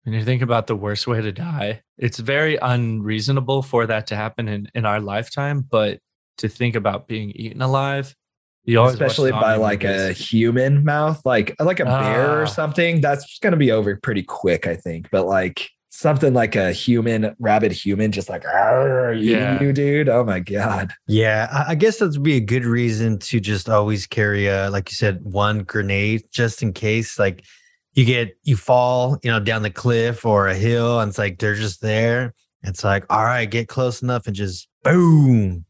When you think about the worst way to die, it's very unreasonable for that to happen in, in our lifetime. But to think about being eaten alive, you always watch especially by zombie like a human mouth, like like a bear Ah. or something. That's gonna be over pretty quick, I think. But like something like a human, rabid human, just like Yeah. you, dude. Oh my god. Yeah, I, I guess that would be a good reason to just always carry a, like you said, one grenade just in case. Like you get you fall, you know, down the cliff or a hill, and it's like they're just there. It's like, all right, get close enough and just boom,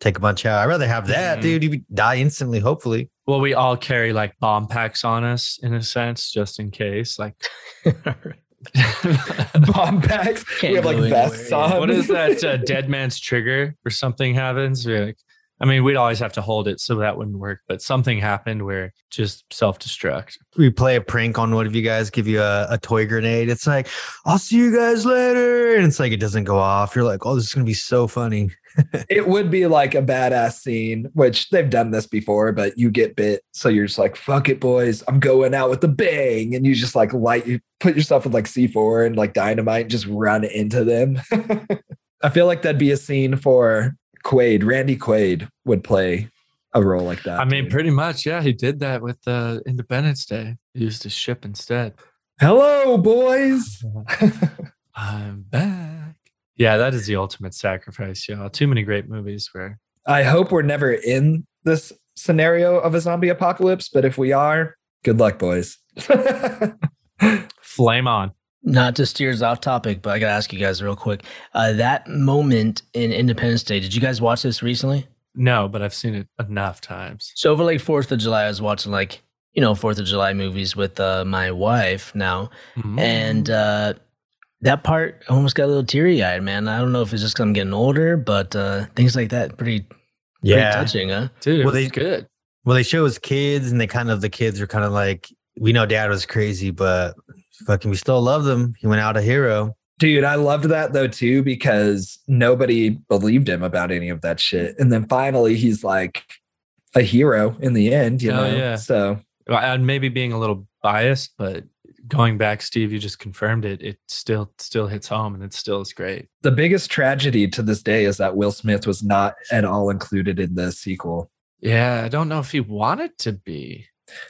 take a bunch out. I'd rather have that, Mhm. dude. You die instantly, hopefully. well, we all carry like bomb packs on us in a sense, just in case. Like, Bomb packs. Can't we have like go vests anywhere, on. what is that? Uh, dead man's trigger or something happens. We're like, I mean, we'd always have to hold it, so that wouldn't work. But something happened where just self destruct. We play a prank on one of you guys, give you a, a toy grenade. It's like, I'll see you guys later. And it's like, it doesn't go off. You're like, oh, this is going to be so funny. it would be like a badass scene, which they've done this before, but you get bit. So you're just like, fuck it, boys. I'm going out with a bang. And you just like light, you put yourself with like C4 and like dynamite and just run into them. I feel like that'd be a scene for Quaid. Randy Quaid would play a role like that. I mean, dude. pretty much, yeah. He did that with uh, Independence Day. He used his ship instead. hello, boys. I'm back. Yeah, that is the ultimate sacrifice, y'all. Too many great movies where I hope we're never in this scenario of a zombie apocalypse, but if we are, good luck, boys. flame on. Not to steer us off topic, but I gotta ask you guys real quick. Uh, that moment in Independence Day, did you guys watch this recently? No, but I've seen it enough times. So over like Fourth of July, I was watching like you know Fourth of July movies with uh, my wife now, Mm. and uh, that part almost got a little teary eyed, man. I don't know if it's just 'cause I'm getting older, but uh, things like that pretty pretty Yeah. touching, huh? dude, Well, well, they- they good. Well, they show us kids, and they kind of the kids are kind of like, we know dad was crazy, but fucking we still love them. He went out a hero. Dude, I loved that though too because nobody believed him about any of that shit. And then finally he's like a hero in the end, you Oh, know. yeah. So Well, And maybe being a little biased, but going back, Steve, you just confirmed it. It still still hits home, and it still is great. The biggest tragedy to this day is that Will Smith was not at all included in the sequel. Yeah, I don't know if he wanted to be.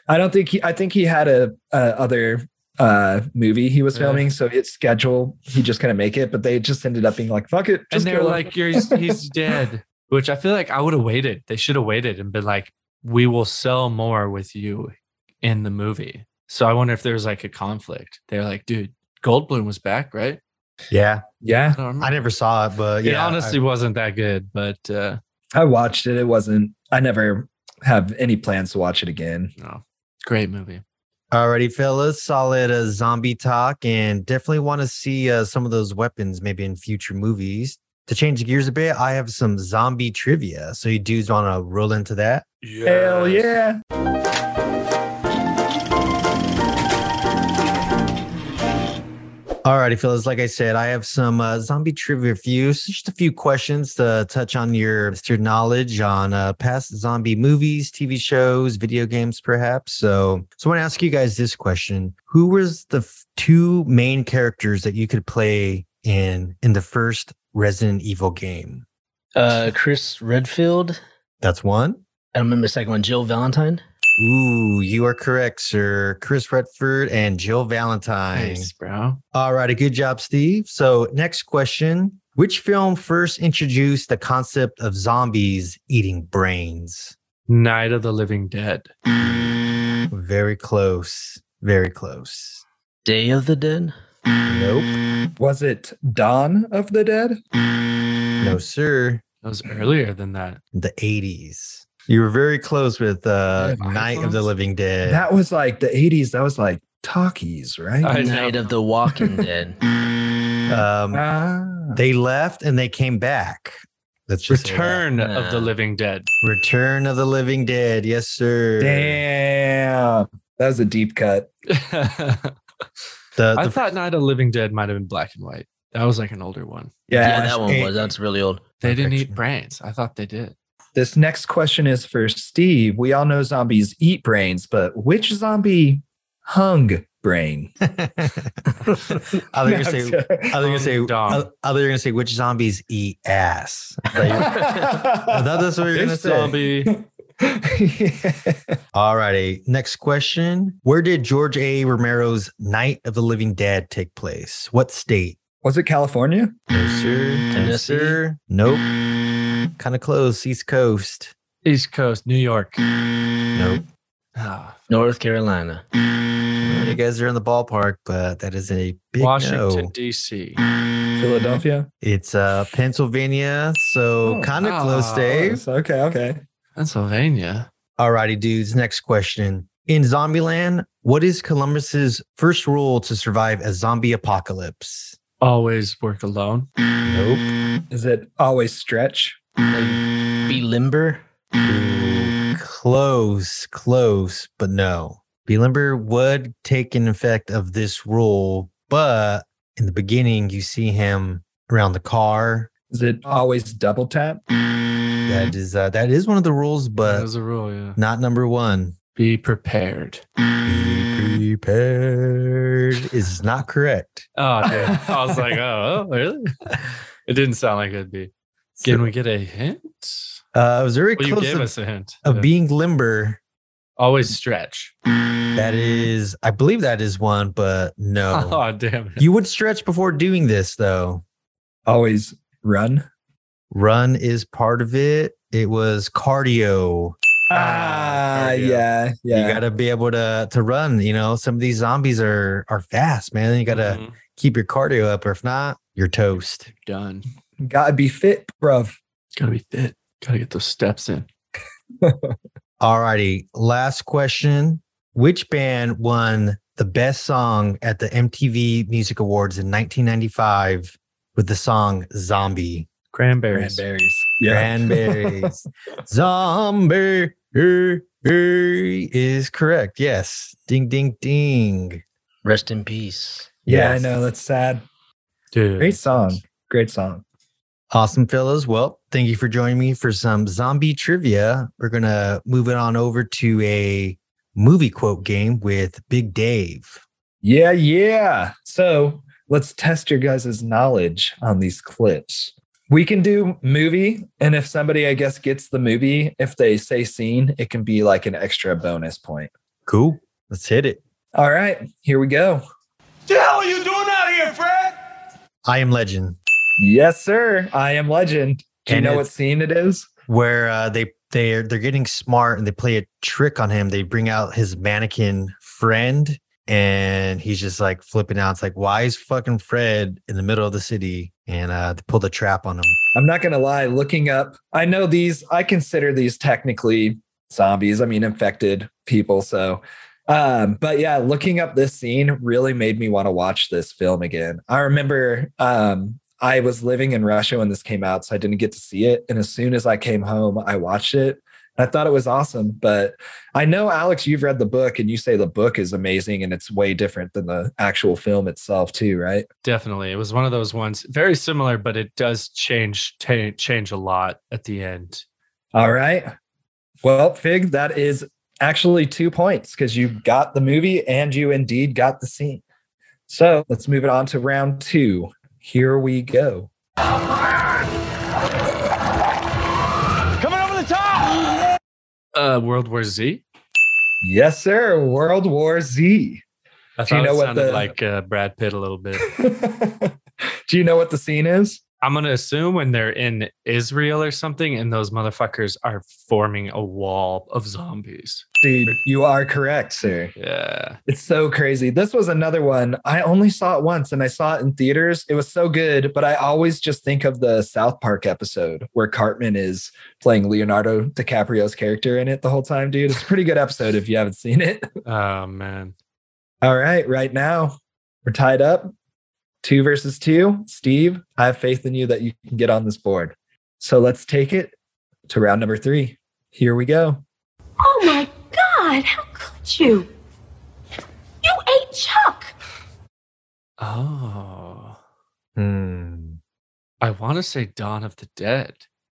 I don't think he. I think he had a, a other uh movie he was Yeah. filming, so his schedule he just couldn't make it. But they just ended up being like, "Fuck it," And they're like, "You're he's, he's dead," which I feel like I would have waited. They should have waited and been like, "We will sell more with you in the movie." So I wonder if there's like a conflict. They're like, "Dude, Goldblum was back, right?" Yeah, "Yeah." I. I never saw it, but It yeah, honestly wasn't that good, but uh, I watched it. It wasn't. I never have any plans to watch it again. no, great movie. Alrighty, fellas, solid uh, zombie talk, and definitely want to see uh, some of those weapons maybe in future movies. To change gears a bit, I have some zombie trivia. So you dudes want to roll into that? Hell yeah! Alrighty, fellas. Like I said, I have some uh, zombie trivia for you. So just a few questions to touch on your, your knowledge on uh, past zombie movies, TV shows, video games, perhaps. So, so I want to ask you guys this question: Who was the f- two main characters that you could play in in the first Resident Evil game? Uh, Chris Redfield. That's one. I don't remember the second one. Jill Valentine. Ooh, you are correct, sir. Chris Redford and Jill Valentine. Nice, bro. All righty, good job, Steve. So, next question Which film first introduced the concept of zombies eating brains? Night of the Living Dead. Very close. Very close. Day of the Dead. Nope. Was it Dawn of the Dead? No, sir. That was earlier than that. The 80s. You were very close with uh, Night of the? Living Dead. That was like the 80s. That was like talkies, right? I know. Night of the Walking Dead. um, Ah. they left and they came back. Let's just say that. Return of the Living Dead. Return of the Living Dead. Yes, sir. Damn. That was a deep cut. I The, the thought Night of the Living Dead might have been black and white. That was like an older one. Yeah. Yeah, that one was. That's really old. They didn't eat brains. I thought they did. This next question is for Steve. We all know zombies eat brains, but which zombie hung brain? I was gonna say. I was gonna say. I Dom. I thought you were gonna say which zombies eat ass. I thought you- I thought that's what you were gonna This say. zombie. Alrighty, next question. Where did George A. Romero's Night of the Living Dead take place? What state? was it California? No, sir. No, Tennessee? sir. Nope. Kind of close. East Coast. East Coast, New York. Nope. Ah, North Carolina. You guys are in the ballpark, but that is a big Washington, no. D.C. Philadelphia? It's uh Pennsylvania, so Oh, kind of close, ah, Dave. Okay, okay. Pennsylvania. Alrighty, dudes. Next question. In Zombieland, what is Columbus's first rule to survive a zombie apocalypse? Always work alone. Nope. Is it always stretch? Be limber. Ooh, close, close, but no. Be limber would take an effect of this rule, but in the beginning, you see him around the car. Is it always double tap? That is uh, that is one of the rules, that but was a rule, yeah. not number one. Be prepared. Be prepared is not correct. Oh, dude. I was like, oh, oh, really? It didn't sound like it'd be. Can we get a hint? Uh, I was very Well, you close gave of, us a hint. of Yeah. being limber. Always stretch. That is, I believe that is one, but no. Oh, damn it. you would stretch before doing this, though. Always run? Run is part of it. It was cardio. Ah, cardio. yeah, yeah. You got to be able to to run. You know, some of these zombies are are fast, man. You got to Mhm. keep your cardio up, or if not, you're toast. Done. Gotta be fit, bruv. Gotta be fit. Gotta get those steps in. All righty. last question. Which band won the best song at the MTV Music Awards in 1995 with the song Zombie? Cranberries. Cranberries. Cranberries. Zombie is correct. Yes. Ding, ding, ding. Rest in peace. Yeah, I know. That's sad. Dude. Great song. Great song. Awesome, fellas. Well, thank you for joining me for some zombie trivia. We're going to move it on over to a movie quote game with Big Dave. Yeah, yeah. So let's test your guys' knowledge on these clips. We can do movie, and if somebody, I guess, gets the movie, if they say scene, it can be like an extra bonus point. Cool. Let's hit it. All right, here we go. What the hell are you doing out here, Fred? I am Legend, Yes, sir. I am legend. Do you And know what scene it is? where uh, they they're they're getting smart and they play a trick on him. They bring out his mannequin friend, and he's just like flipping out. It's like, why is fucking Fred in the middle of the city? And uh, they pull the trap on him. I'm not gonna lie, looking up, I know these, I consider these technically zombies. I mean infected people. So um, but yeah, looking up this scene really made me want to watch this film again. I remember um I was living in Russia when this came out, so I didn't get to see it. And as soon as I came home, I watched it. I thought it was awesome, but I know Alex, you've read the book and you say the book is amazing and it's way different than the actual film itself, too, right? Definitely. It was one of those ones very similar, but it does change ta change a lot at the end. All right. Well, Fig, that is actually two points because you got the movie and you indeed got the scene. So let's move it on to round two. Here we go. Coming over the top! Uh World War Z. Yes, sir. World War Z. I Do you know it what the- like uh, Brad Pitt a little bit. Do you know what the scene is? I'm gonna assume when they're in Israel or something, and those motherfuckers are forming a wall of zombies. Dude, you are correct, sir. Yeah. It's so crazy. This was another one. I only saw it once and I saw it in theaters. It was so good, but I always just think of the South Park episode where Cartman is playing Leonardo DiCaprio's character in it the whole time, dude. It's a pretty good episode if you haven't seen it. Oh man. All right, right now we're tied up two versus two. Steve, I have faith in you that you can get on this board. So let's take it to round number three. Here we go. Oh my God, how could you? You ate Chuck. Oh. Hmm. I want to say Dawn of the Dead.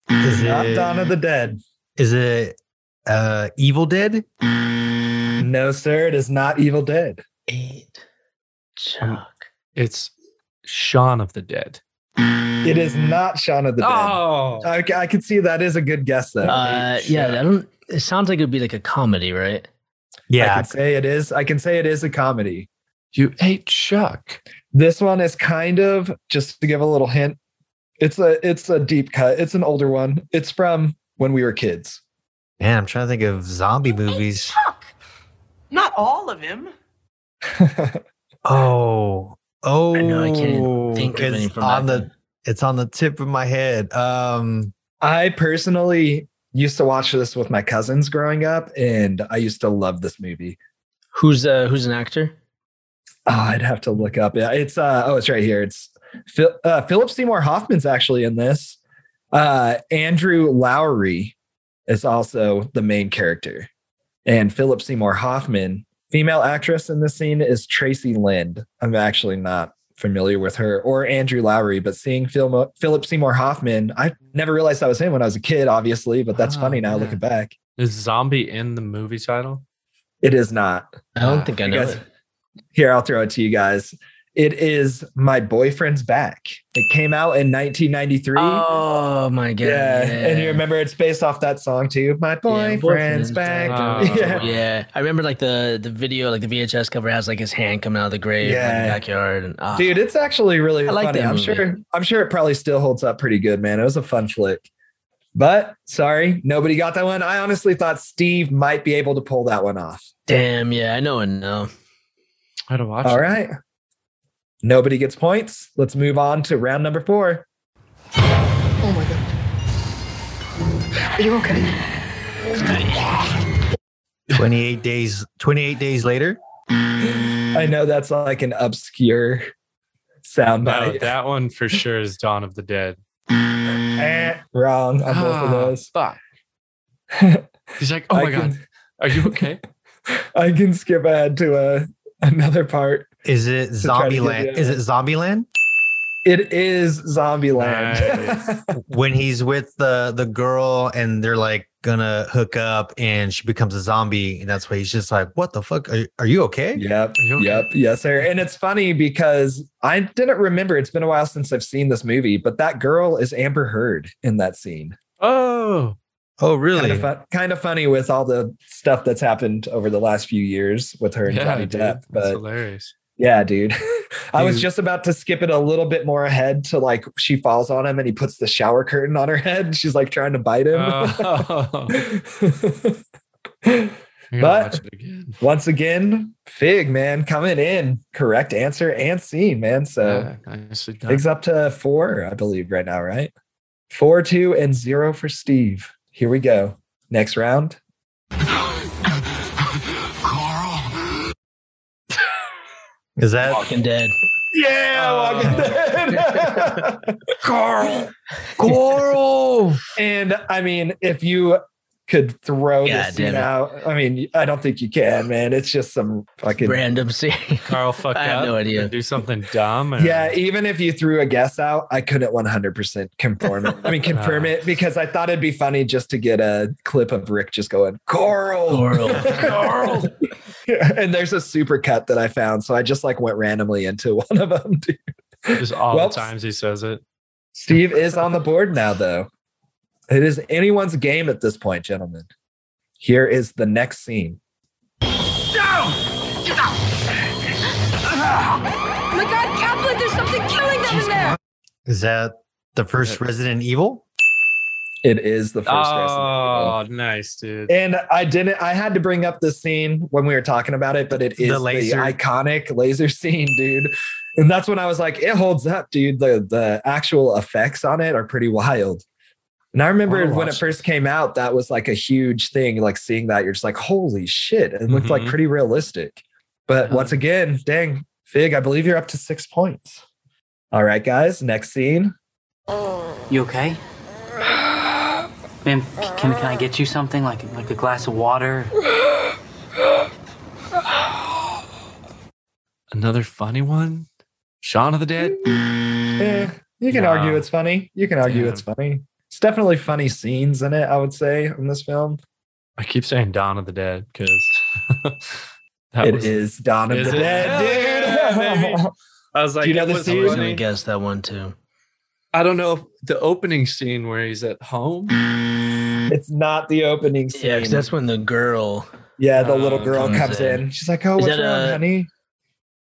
Is Not it, Dawn of the Dead. is it uh, Evil Dead? No, sir, it is not Evil Dead. Eight. Chuck. It's Shaun of the Dead. It is not Shaun of the Dead. Oh. I, I can see that is a good guess though. Uh, yeah, I don't. It sounds like it'd be like a comedy, right? Yeah, I can say it is. I can say it is a comedy. You ate Chuck. This one is kind of just to give a little hint. It's a it's a deep cut. It's an older one. It's from when we were kids. Man, I'm trying to think of zombie You ate movies. Chuck. Not all of him. Oh, oh, I know I can't think of any it's from on the it's on the tip of my head. Um, I personally used to watch this with my cousins growing up, and I used to love this movie. Who's uh who's an actor? Oh, I'd have to look up. Yeah, it's uh oh, it's right here. It's Phil, uh, Philip Seymour Hoffman's actually in this. Uh, Andrew Lowery is also the main character, and Philip Seymour Hoffman, female actress in this scene, is Traci Lind. I'm actually not familiar with her or Andrew Lowery, but seeing Phil, Philip Seymour Hoffman, I never realized that was him when I was a kid, obviously. But that's Oh, funny now man. looking back. Is zombie in the movie title? It is not. I don't Ah, think I know guys- it. Here, I'll throw it to you guys. It is My Boyfriend's Back. It came out in 1993. Oh my god! yeah. And you remember it's based off that song too. My Yeah, boyfriend's back. Oh. yeah. yeah, I remember like the the video, like the VHS cover has like his hand coming out of the grave yeah. in the backyard, and ah, Dude, it's actually really I like funny. that I'm movie. sure I'm sure it probably still holds up pretty good, man. It was a fun flick. But sorry, nobody got that one. I honestly thought Steve might be able to pull that one off. damn, yeah, I know it I How to watch All it? right. Nobody gets points. Let's move on to round number four. Oh my god. Are you okay? 28 days 28 days later. I know that's like an obscure sound No, that one for sure is Dawn of the Dead. Eh, wrong on both of Ah, those. Fuck. He's like, oh I my god, are you okay? I can skip ahead to a, another part. Is it To try Zombieland? Is it Zombieland? It is Zombieland. when he's with the the girl and they're like gonna hook up and she becomes a zombie and that's why he's just like what the fuck are, are you okay Yep. Are you okay? Yep. Yes, sir. And it's funny because I didn't remember. It's been a while since I've seen this movie, but that girl is Amber Heard in that scene. Oh, oh Kind really of, fun, kind of funny with all the stuff that's happened over the last few years with her and yeah, Johnny dude, Depp. that's But hilarious. Yeah, dude. I was just about to skip it a little bit more ahead to like she falls on him and he puts the shower curtain on her head. She's like trying to bite him. Oh, But- I gotta watch it again. Once again, Fig, man, coming in. Correct answer and scene, man. So Yeah. Fig's up to four, I believe, right now, right? Four, two, and zero for Steve. Here we go. Next round. Is that Walking Dead. Yeah, Oh. Walking Dead. Carl. Carl, And I mean, if you could throw Yeah, this scene out, I mean, I don't think you can, man. It's just some fucking Random scene. Carl fuck I have no idea. Do something dumb. or- Yeah, even if you threw a guess out, I couldn't 100% confirm it. I mean, confirm it because I thought it'd be funny just to get a clip of Rick just going, Carl, Carl, Coral. and there's a super cut that I found. So I just like went randomly into one of them. Dude. just all Well, the times he says it. Steve is on the board now, though. It is anyone's game at this point, gentlemen. Here is the next scene. Oh my god, Kaplan, there's something killing them in there! is that the first resident evil It is the first Resident Evil. Oh, nice, dude. And I didn't. I had to bring up this scene when we were talking about it, but it is the, laser. iconic laser scene, dude. And that's when I was like, it holds up, dude. The the actual effects on it are pretty wild. And I remember wanna when it first came out, that was like a huge thing. Like seeing that, you're just like, holy shit! It looked like Mhm. pretty realistic. But Yeah. once again, dang, Fig, I believe you're up to six points. All right, guys. Next scene. You okay? Ma'am, can, can I get you something like like a glass of water? Another funny one. Shaun of the Dead. Eh, you can Nah. argue it's funny. You can argue Yeah. it's funny. It's definitely funny scenes in it, I would say, in this film. I keep saying Dawn of the Dead because It is Dawn of Is the it? Dead, dude. yeah, baby. I was like, Do you know the was I scene? was gonna funny. guess that one too. I don't know if the opening scene where he's at home. Mm-hmm. it's not the opening scene. Yeah, Yeah, because that's when the girl Yeah, the little Oh, girl comes comes in. in. She's like, "Oh, Is what's that wrong, a- honey?"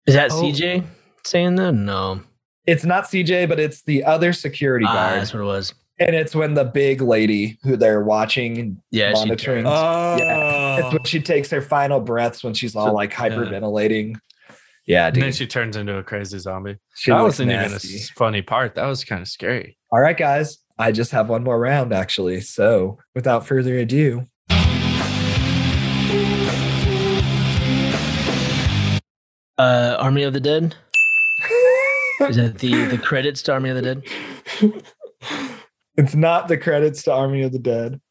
is that Oh. CJ saying that? No, It's not CJ, but it's the other security ah, guard, that's what it was. and it's when the big lady who they're watching and Yeah, she monitoring. turns. Oh, It's when she takes her final breaths when she's all like hyperventilating. Yeah, and dude. then she turns into a crazy zombie. She that wasn't even a funny part. That was kind of scary. All right, guys. I just have one more round, actually. So, without further ado, Uh, Army of the Dead. Is that the the credits to Army of the Dead? it's not the credits to Army of the Dead.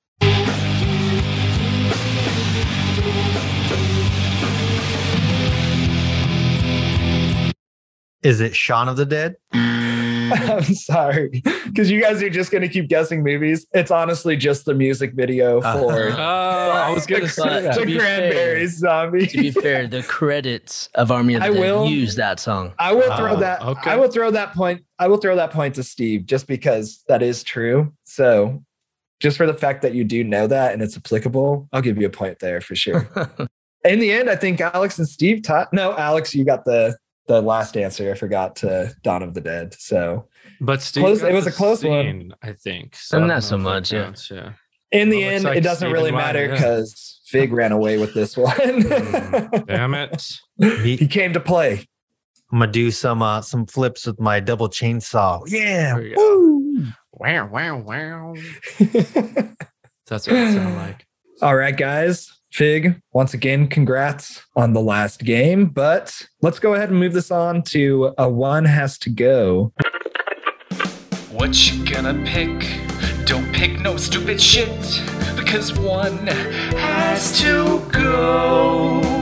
is it Shaun of the Dead I'm sorry, because you guys are just gonna keep guessing movies. It's honestly just the music video Uh, for Oh, I was gonna the, say to the be Cranberries zombie. To be fair, the credits of Army of the I Dead will- use that song. I will throw Oh, that. okay. I will throw that point. I will throw that point to Steve just because that is true. So, just for the fact that you do know that and it's applicable, I'll give you a point there for sure. In the end, I think Alex and Steve taught. No, Alex, you got the the last answer. I forgot to Dawn of the Dead. So, But Steve Close- it was a close one. I think. And not so much, yeah. counts, yeah. in the Well, end, like it doesn't Stephen really Meyer, matter yeah. because Fig ran away with this one. Mm, Damn it. he Me- came to play. I'm gonna do some uh, some flips with my double chainsaw. Yeah. There we go. Wow, wow, wow. That's what it sounds like. All right, guys. Fig, once again, congrats on the last game. But let's go ahead and move this on to a one has to go. What you gonna pick? Don't pick no stupid shit, because one has to go.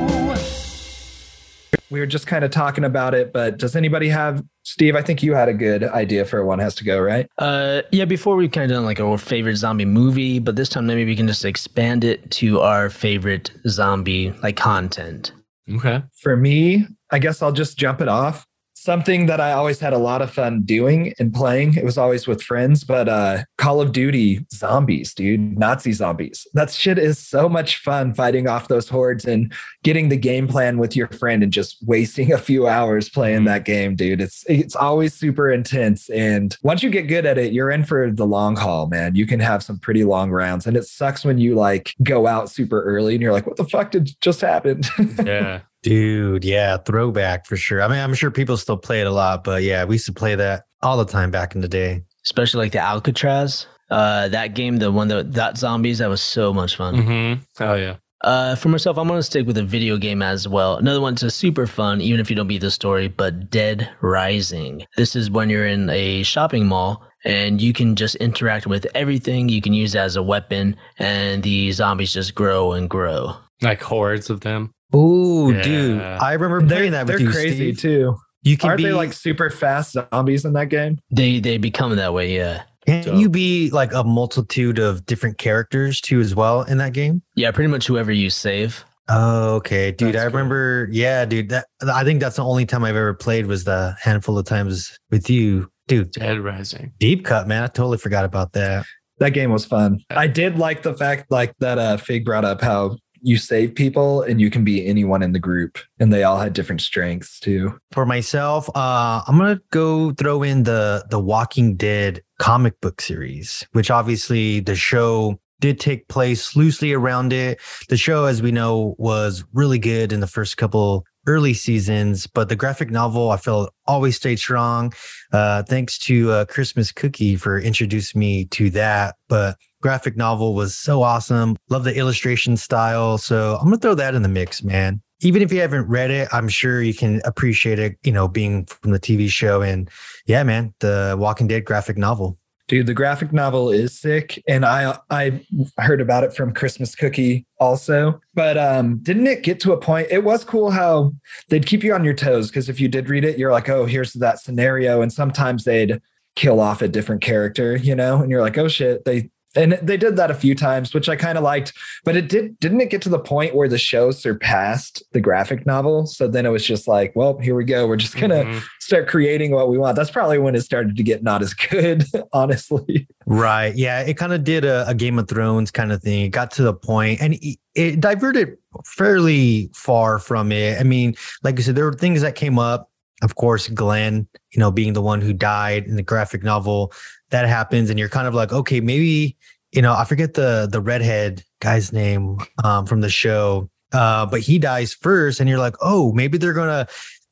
We were just kind of talking about it, but does anybody have Steve? I think you had a good idea for one has to go, right? Uh, yeah. Before we've kind of done like our favorite zombie movie, but this time maybe we can just expand it to our favorite zombie like content. Okay. For me, I guess I'll just jump it off. Something that I always had a lot of fun doing and playing. It was always with friends, but uh Call of Duty zombies, dude, Nazi zombies. That shit is so much fun fighting off those hordes and getting the game plan with your friend and just wasting a few hours playing Mhm. that game, dude. It's it's always super intense. And once you get good at it, you're in for the long haul, man. You can have some pretty long rounds. And it sucks when you like go out super early and you're like, what the fuck did just happen? Yeah. Dude, yeah, throwback for sure. I mean, I'm sure people still play it a lot, but yeah, we used to play that all the time back in the day. Especially like the Alcatraz. Uh, that game, the one that that zombies, that was so much fun. Mm-hmm. Oh yeah. Uh, for myself, I'm gonna stick with a video game as well. Another one that's super fun, even if you don't beat the story, but Dead Rising. This is when you're in a shopping mall and you can just interact with everything. You can use it as a weapon, and the zombies just grow and grow. Like hordes of them. Oh, Yeah. dude, I remember they're playing that they're with you, crazy Steve. too. You can Aren't be they like super fast zombies in that game? They they become that way, yeah. Can So- you be like a multitude of different characters too as well in that game? Yeah, pretty much whoever you save. Oh, okay, dude. That's I cool. remember. Yeah, dude. That I think that's the only time I've ever played was the handful of times with you, dude. Dead Rising. Deep cut, man. I totally forgot about that. That game was fun. I did like the fact like that uh Fig brought up how you save people and you can be anyone in the group and they all had different strengths too. For myself, uh, I'm gonna go throw in the the Walking Dead comic book series, which obviously the show did take place loosely around it. The show, as we know, was really good in the first couple early seasons, but the graphic novel I felt always stayed strong. Uh, thanks to uh, Christmas Cookie for introducing me to that. But graphic novel was so awesome. Love the illustration style. So I'm gonna throw that in the mix, man. Even if you haven't read it, I'm sure you can appreciate it, you know, being from the TV show. And yeah, man, the Walking Dead graphic novel. Dude, the graphic novel is sick and I I heard about it from Christmas Cookie also. But um didn't it get to a point it was cool how they'd keep you on your toes because if you did read it you're like, "Oh, here's that scenario." And sometimes they'd kill off a different character, you know? And you're like, "Oh shit, they and they did that a few times, which I kind of liked. But it did didn't it get to the point where the show surpassed the graphic novel? So then it was just like, well, here we go. We're just gonna Mhm. start creating what we want. That's probably when it started to get not as good, honestly. Right. Yeah. It kind of did a, a Game of Thrones kind of thing. It got to the point and it, it diverted fairly far from it. I mean, like I said, there were things that came up. Of course, Glenn, you know, being the one who died in the graphic novel, that happens. And you're kind of like, okay, maybe, you know, I forget the the redhead guy's name um, from the show. Uh, but he dies first, and you're like, oh, maybe they're gonna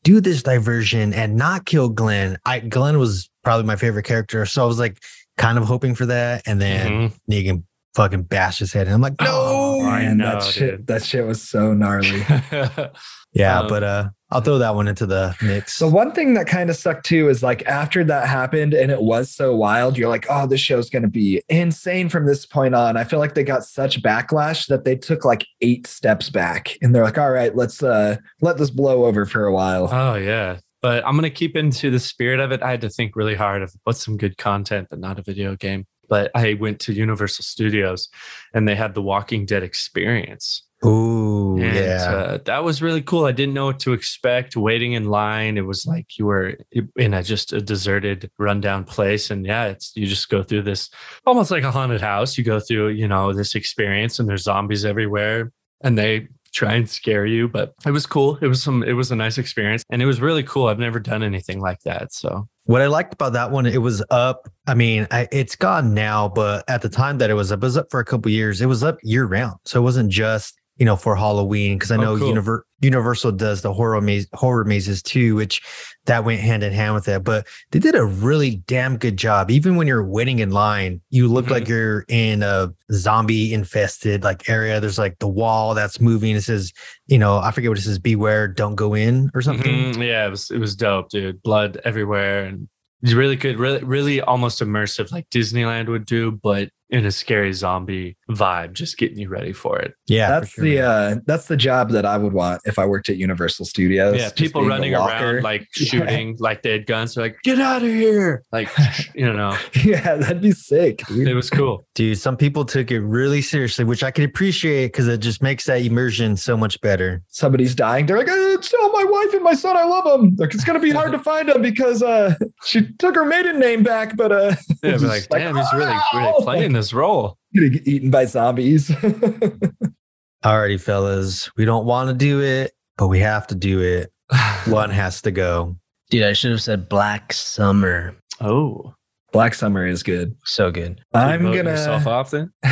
do this diversion and not kill Glenn. I Glenn was probably my favorite character, so I was like kind of hoping for that, and then Mhm. Negan fucking bashed his head, and I'm like, no, Oh, I Man, know, that shit that shit was so gnarly. yeah, Um, but uh, I'll throw that one into the mix. The one thing that kind of sucked too is like after that happened and it was so wild, you're like, oh, this show's going to be insane from this point on. I feel like they got such backlash that they took like eight steps back and they're like, all right, let's uh let this blow over for a while. Oh yeah. But I'm gonna keep into the spirit of it. I had to think really hard of what's some good content, but not a video game. But I went to Universal Studios and they had the Walking Dead experience. Ooh, And yeah, uh, that was really cool. I didn't know what to expect. Waiting in line, it was like you were in a just a deserted, rundown place, and yeah, it's you just go through this almost like a haunted house. You go through, you know, this experience, and there's zombies everywhere, and they try and scare you. But it was cool. It was some. It was a nice experience, and it was really cool. I've never done anything like that, so What I liked about that one, it was up. I mean, I, it's gone now, but at the time that it was up, it was up for a couple years. It was up year round, so it wasn't just you know for Halloween because I Oh, know cool. Univer- Universal does the horror maze, horror mazes too, which that went hand in hand with that. But they did a really damn good job. Even when you're waiting in line, you look Mhm. like you're in a zombie infested like area. There's like the wall that's moving. It says, you know, I forget what it says, beware, don't go in or something. Mhm. Yeah, it was it was dope, dude. Blood everywhere, and it's really good, really really almost immersive, like Disneyland would do, but in a scary zombie vibe, just getting you ready for it. Yeah, that's sure, the uh that's the job that I would want if I worked at Universal Studios. Yeah, people running around like Yeah. shooting, like they had guns. They're like, "Get out of here!" Like, you know, Yeah, that'd be sick. dude. it was cool. dude. Some people took it really seriously, which I could appreciate because it just makes that immersion so much better. Somebody's dying. They're like, oh, it's still my wife and my son. I love them. Like, it's gonna be hard to find them because uh she took her maiden name back, but uh Yeah, it's be just like, damn, he's really, really "Oh!" playing this role. Gonna eaten by zombies. Alrighty, fellas, we don't want to do it, but we have to do it. One has to go. Dude, I should have said Black Summer. Oh, Black Summer is good. So good. I'm vote gonna yourself off then.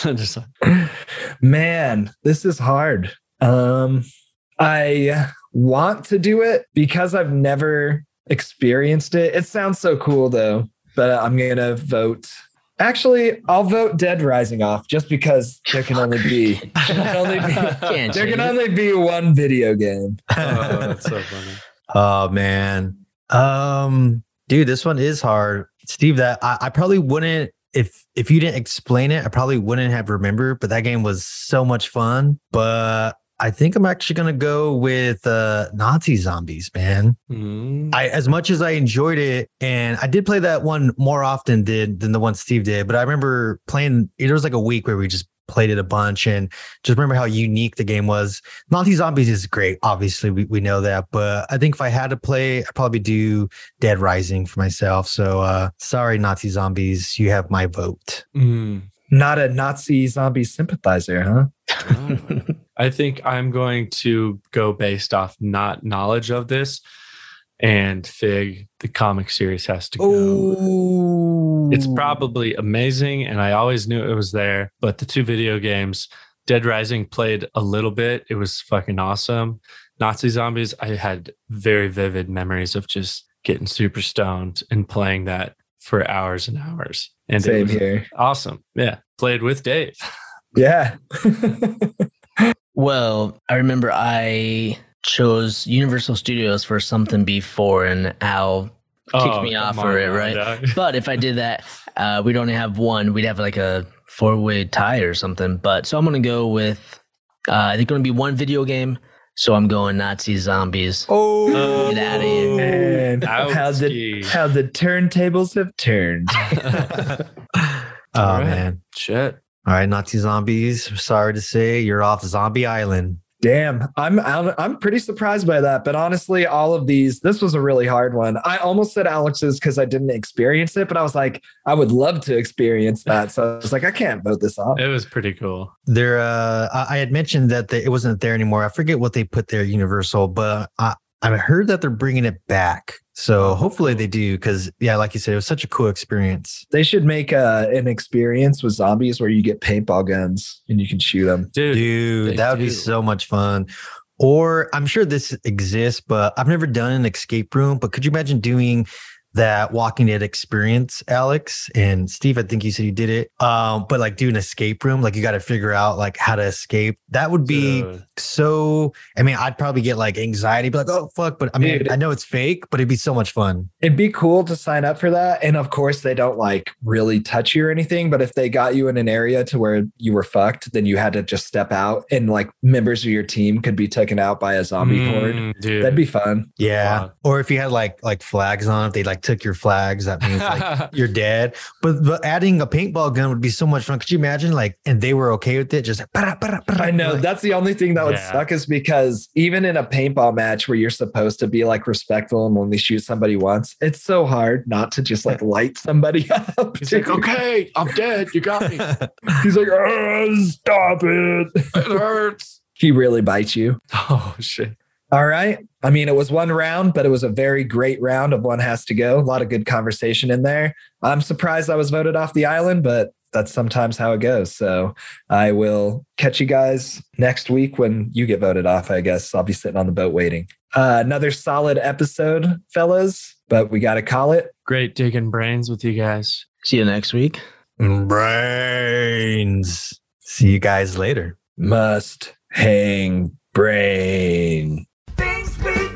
Just like, Man, this is hard. Um, I want to do it because I've never experienced it. It sounds so cool though, but I'm gonna vote. Actually, I'll vote Dead Rising off just because there can only be there can only be, Can't there can change it. only be one video game. oh, that's so funny. Oh man. Um, dude, this one is hard. Steve, that I, I probably wouldn't if if you didn't explain it, I probably wouldn't have remembered, but that game was so much fun. But I think I'm actually gonna go with uh Nazi zombies, man. Mm. I as much as I enjoyed it, and I did play that one more often did than the one Steve did, but I remember playing it was like a week where we just played it a bunch and just remember how unique the game was. Nazi Zombies is great, obviously, we, we know that, but I think if I had to play, I'd probably do Dead Rising for myself. So uh sorry, Nazi Zombies, you have my vote. Mm. Not a Nazi zombie sympathizer, huh? I think I'm going to go based off not knowledge of this, and Fig, the comic series has to go. Oh, It's probably amazing, and I always knew it was there. But the two video games, Dead Rising played a little bit. It was fucking awesome. Nazi Zombies, I had very vivid memories of just getting super stoned and playing that for hours and hours. And it same was here. awesome. Yeah. Played with Dave. Yeah. Well, I remember I chose Universal Studios for something before, and Al kicked me off Oh, for it, right? dog. But if I did that, uh, we'd only have one. We'd have like a four way tie or something. But so I'm going to go with, uh, I think going to be one video game. So I'm going Nazi zombies. Oh, Get outta here. Oh, man. How the, how the turntables have turned. Oh All right. man. Shit. All right, Nazi Zombies. Sorry to say, you're off Zombie Island. Damn, I'm, I'm I'm pretty surprised by that. But honestly, all of these, this was a really hard one. I almost said Alex's because I didn't experience it, but I was like, I would love to experience that. So I was like, I can't vote this off. It was pretty cool. There, uh, I I had mentioned that the, it wasn't there anymore. I forget what they put there, Universal, but I I heard that they're bringing it back. So hopefully they do, because yeah, like you said, it was such a cool experience. They should make uh, an experience with zombies where you get paintball guns and you can shoot them. Dude, Dude, that would be so much fun. Or I'm sure this exists, but I've never done an escape room. But could you imagine doing that Walking Dead experience, Alex and Steve? I think you said you did it. Um, but like do an escape room, like you got to figure out like how to escape. That would be Dude. so. I mean, I'd probably get like anxiety, be like, oh fuck. But I mean, Dude. I know it's fake, but it'd be so much fun. It'd be cool to sign up for that. And of course, they don't like really touch you or anything. But if they got you in an area to where you were fucked, then you had to just step out and like members of your team could be taken out by a zombie horde. Mm, dude. That'd be fun. Yeah. Wow. Or if you had like like flags on, if they like took your flags, that means like you're dead. But, but adding a paintball gun would be so much fun. Could you imagine like, and they were okay with it? Just like, "Para, para, para," I know like- that's the only thing that would Yeah. suck is because even in a paintball match where you're supposed to be like respectful and only shoot somebody once, it's so hard not to just like light somebody up. He's like, okay, I'm dead. You got me. He's like, "Oh, stop it. it. hurts. he really bites you. Oh shit. All right. I mean, it was one round, but it was a very great round of one has to go. A lot of good conversation in there. I'm surprised I was voted off the island, but that's sometimes how it goes. So I will catch you guys next week when you get voted off, I guess. I'll be sitting on the boat waiting. Uh, another solid episode, fellas, but we got to call it. Great digging brains with you guys. See you next week. brains. See you guys later. Must hang brain. Things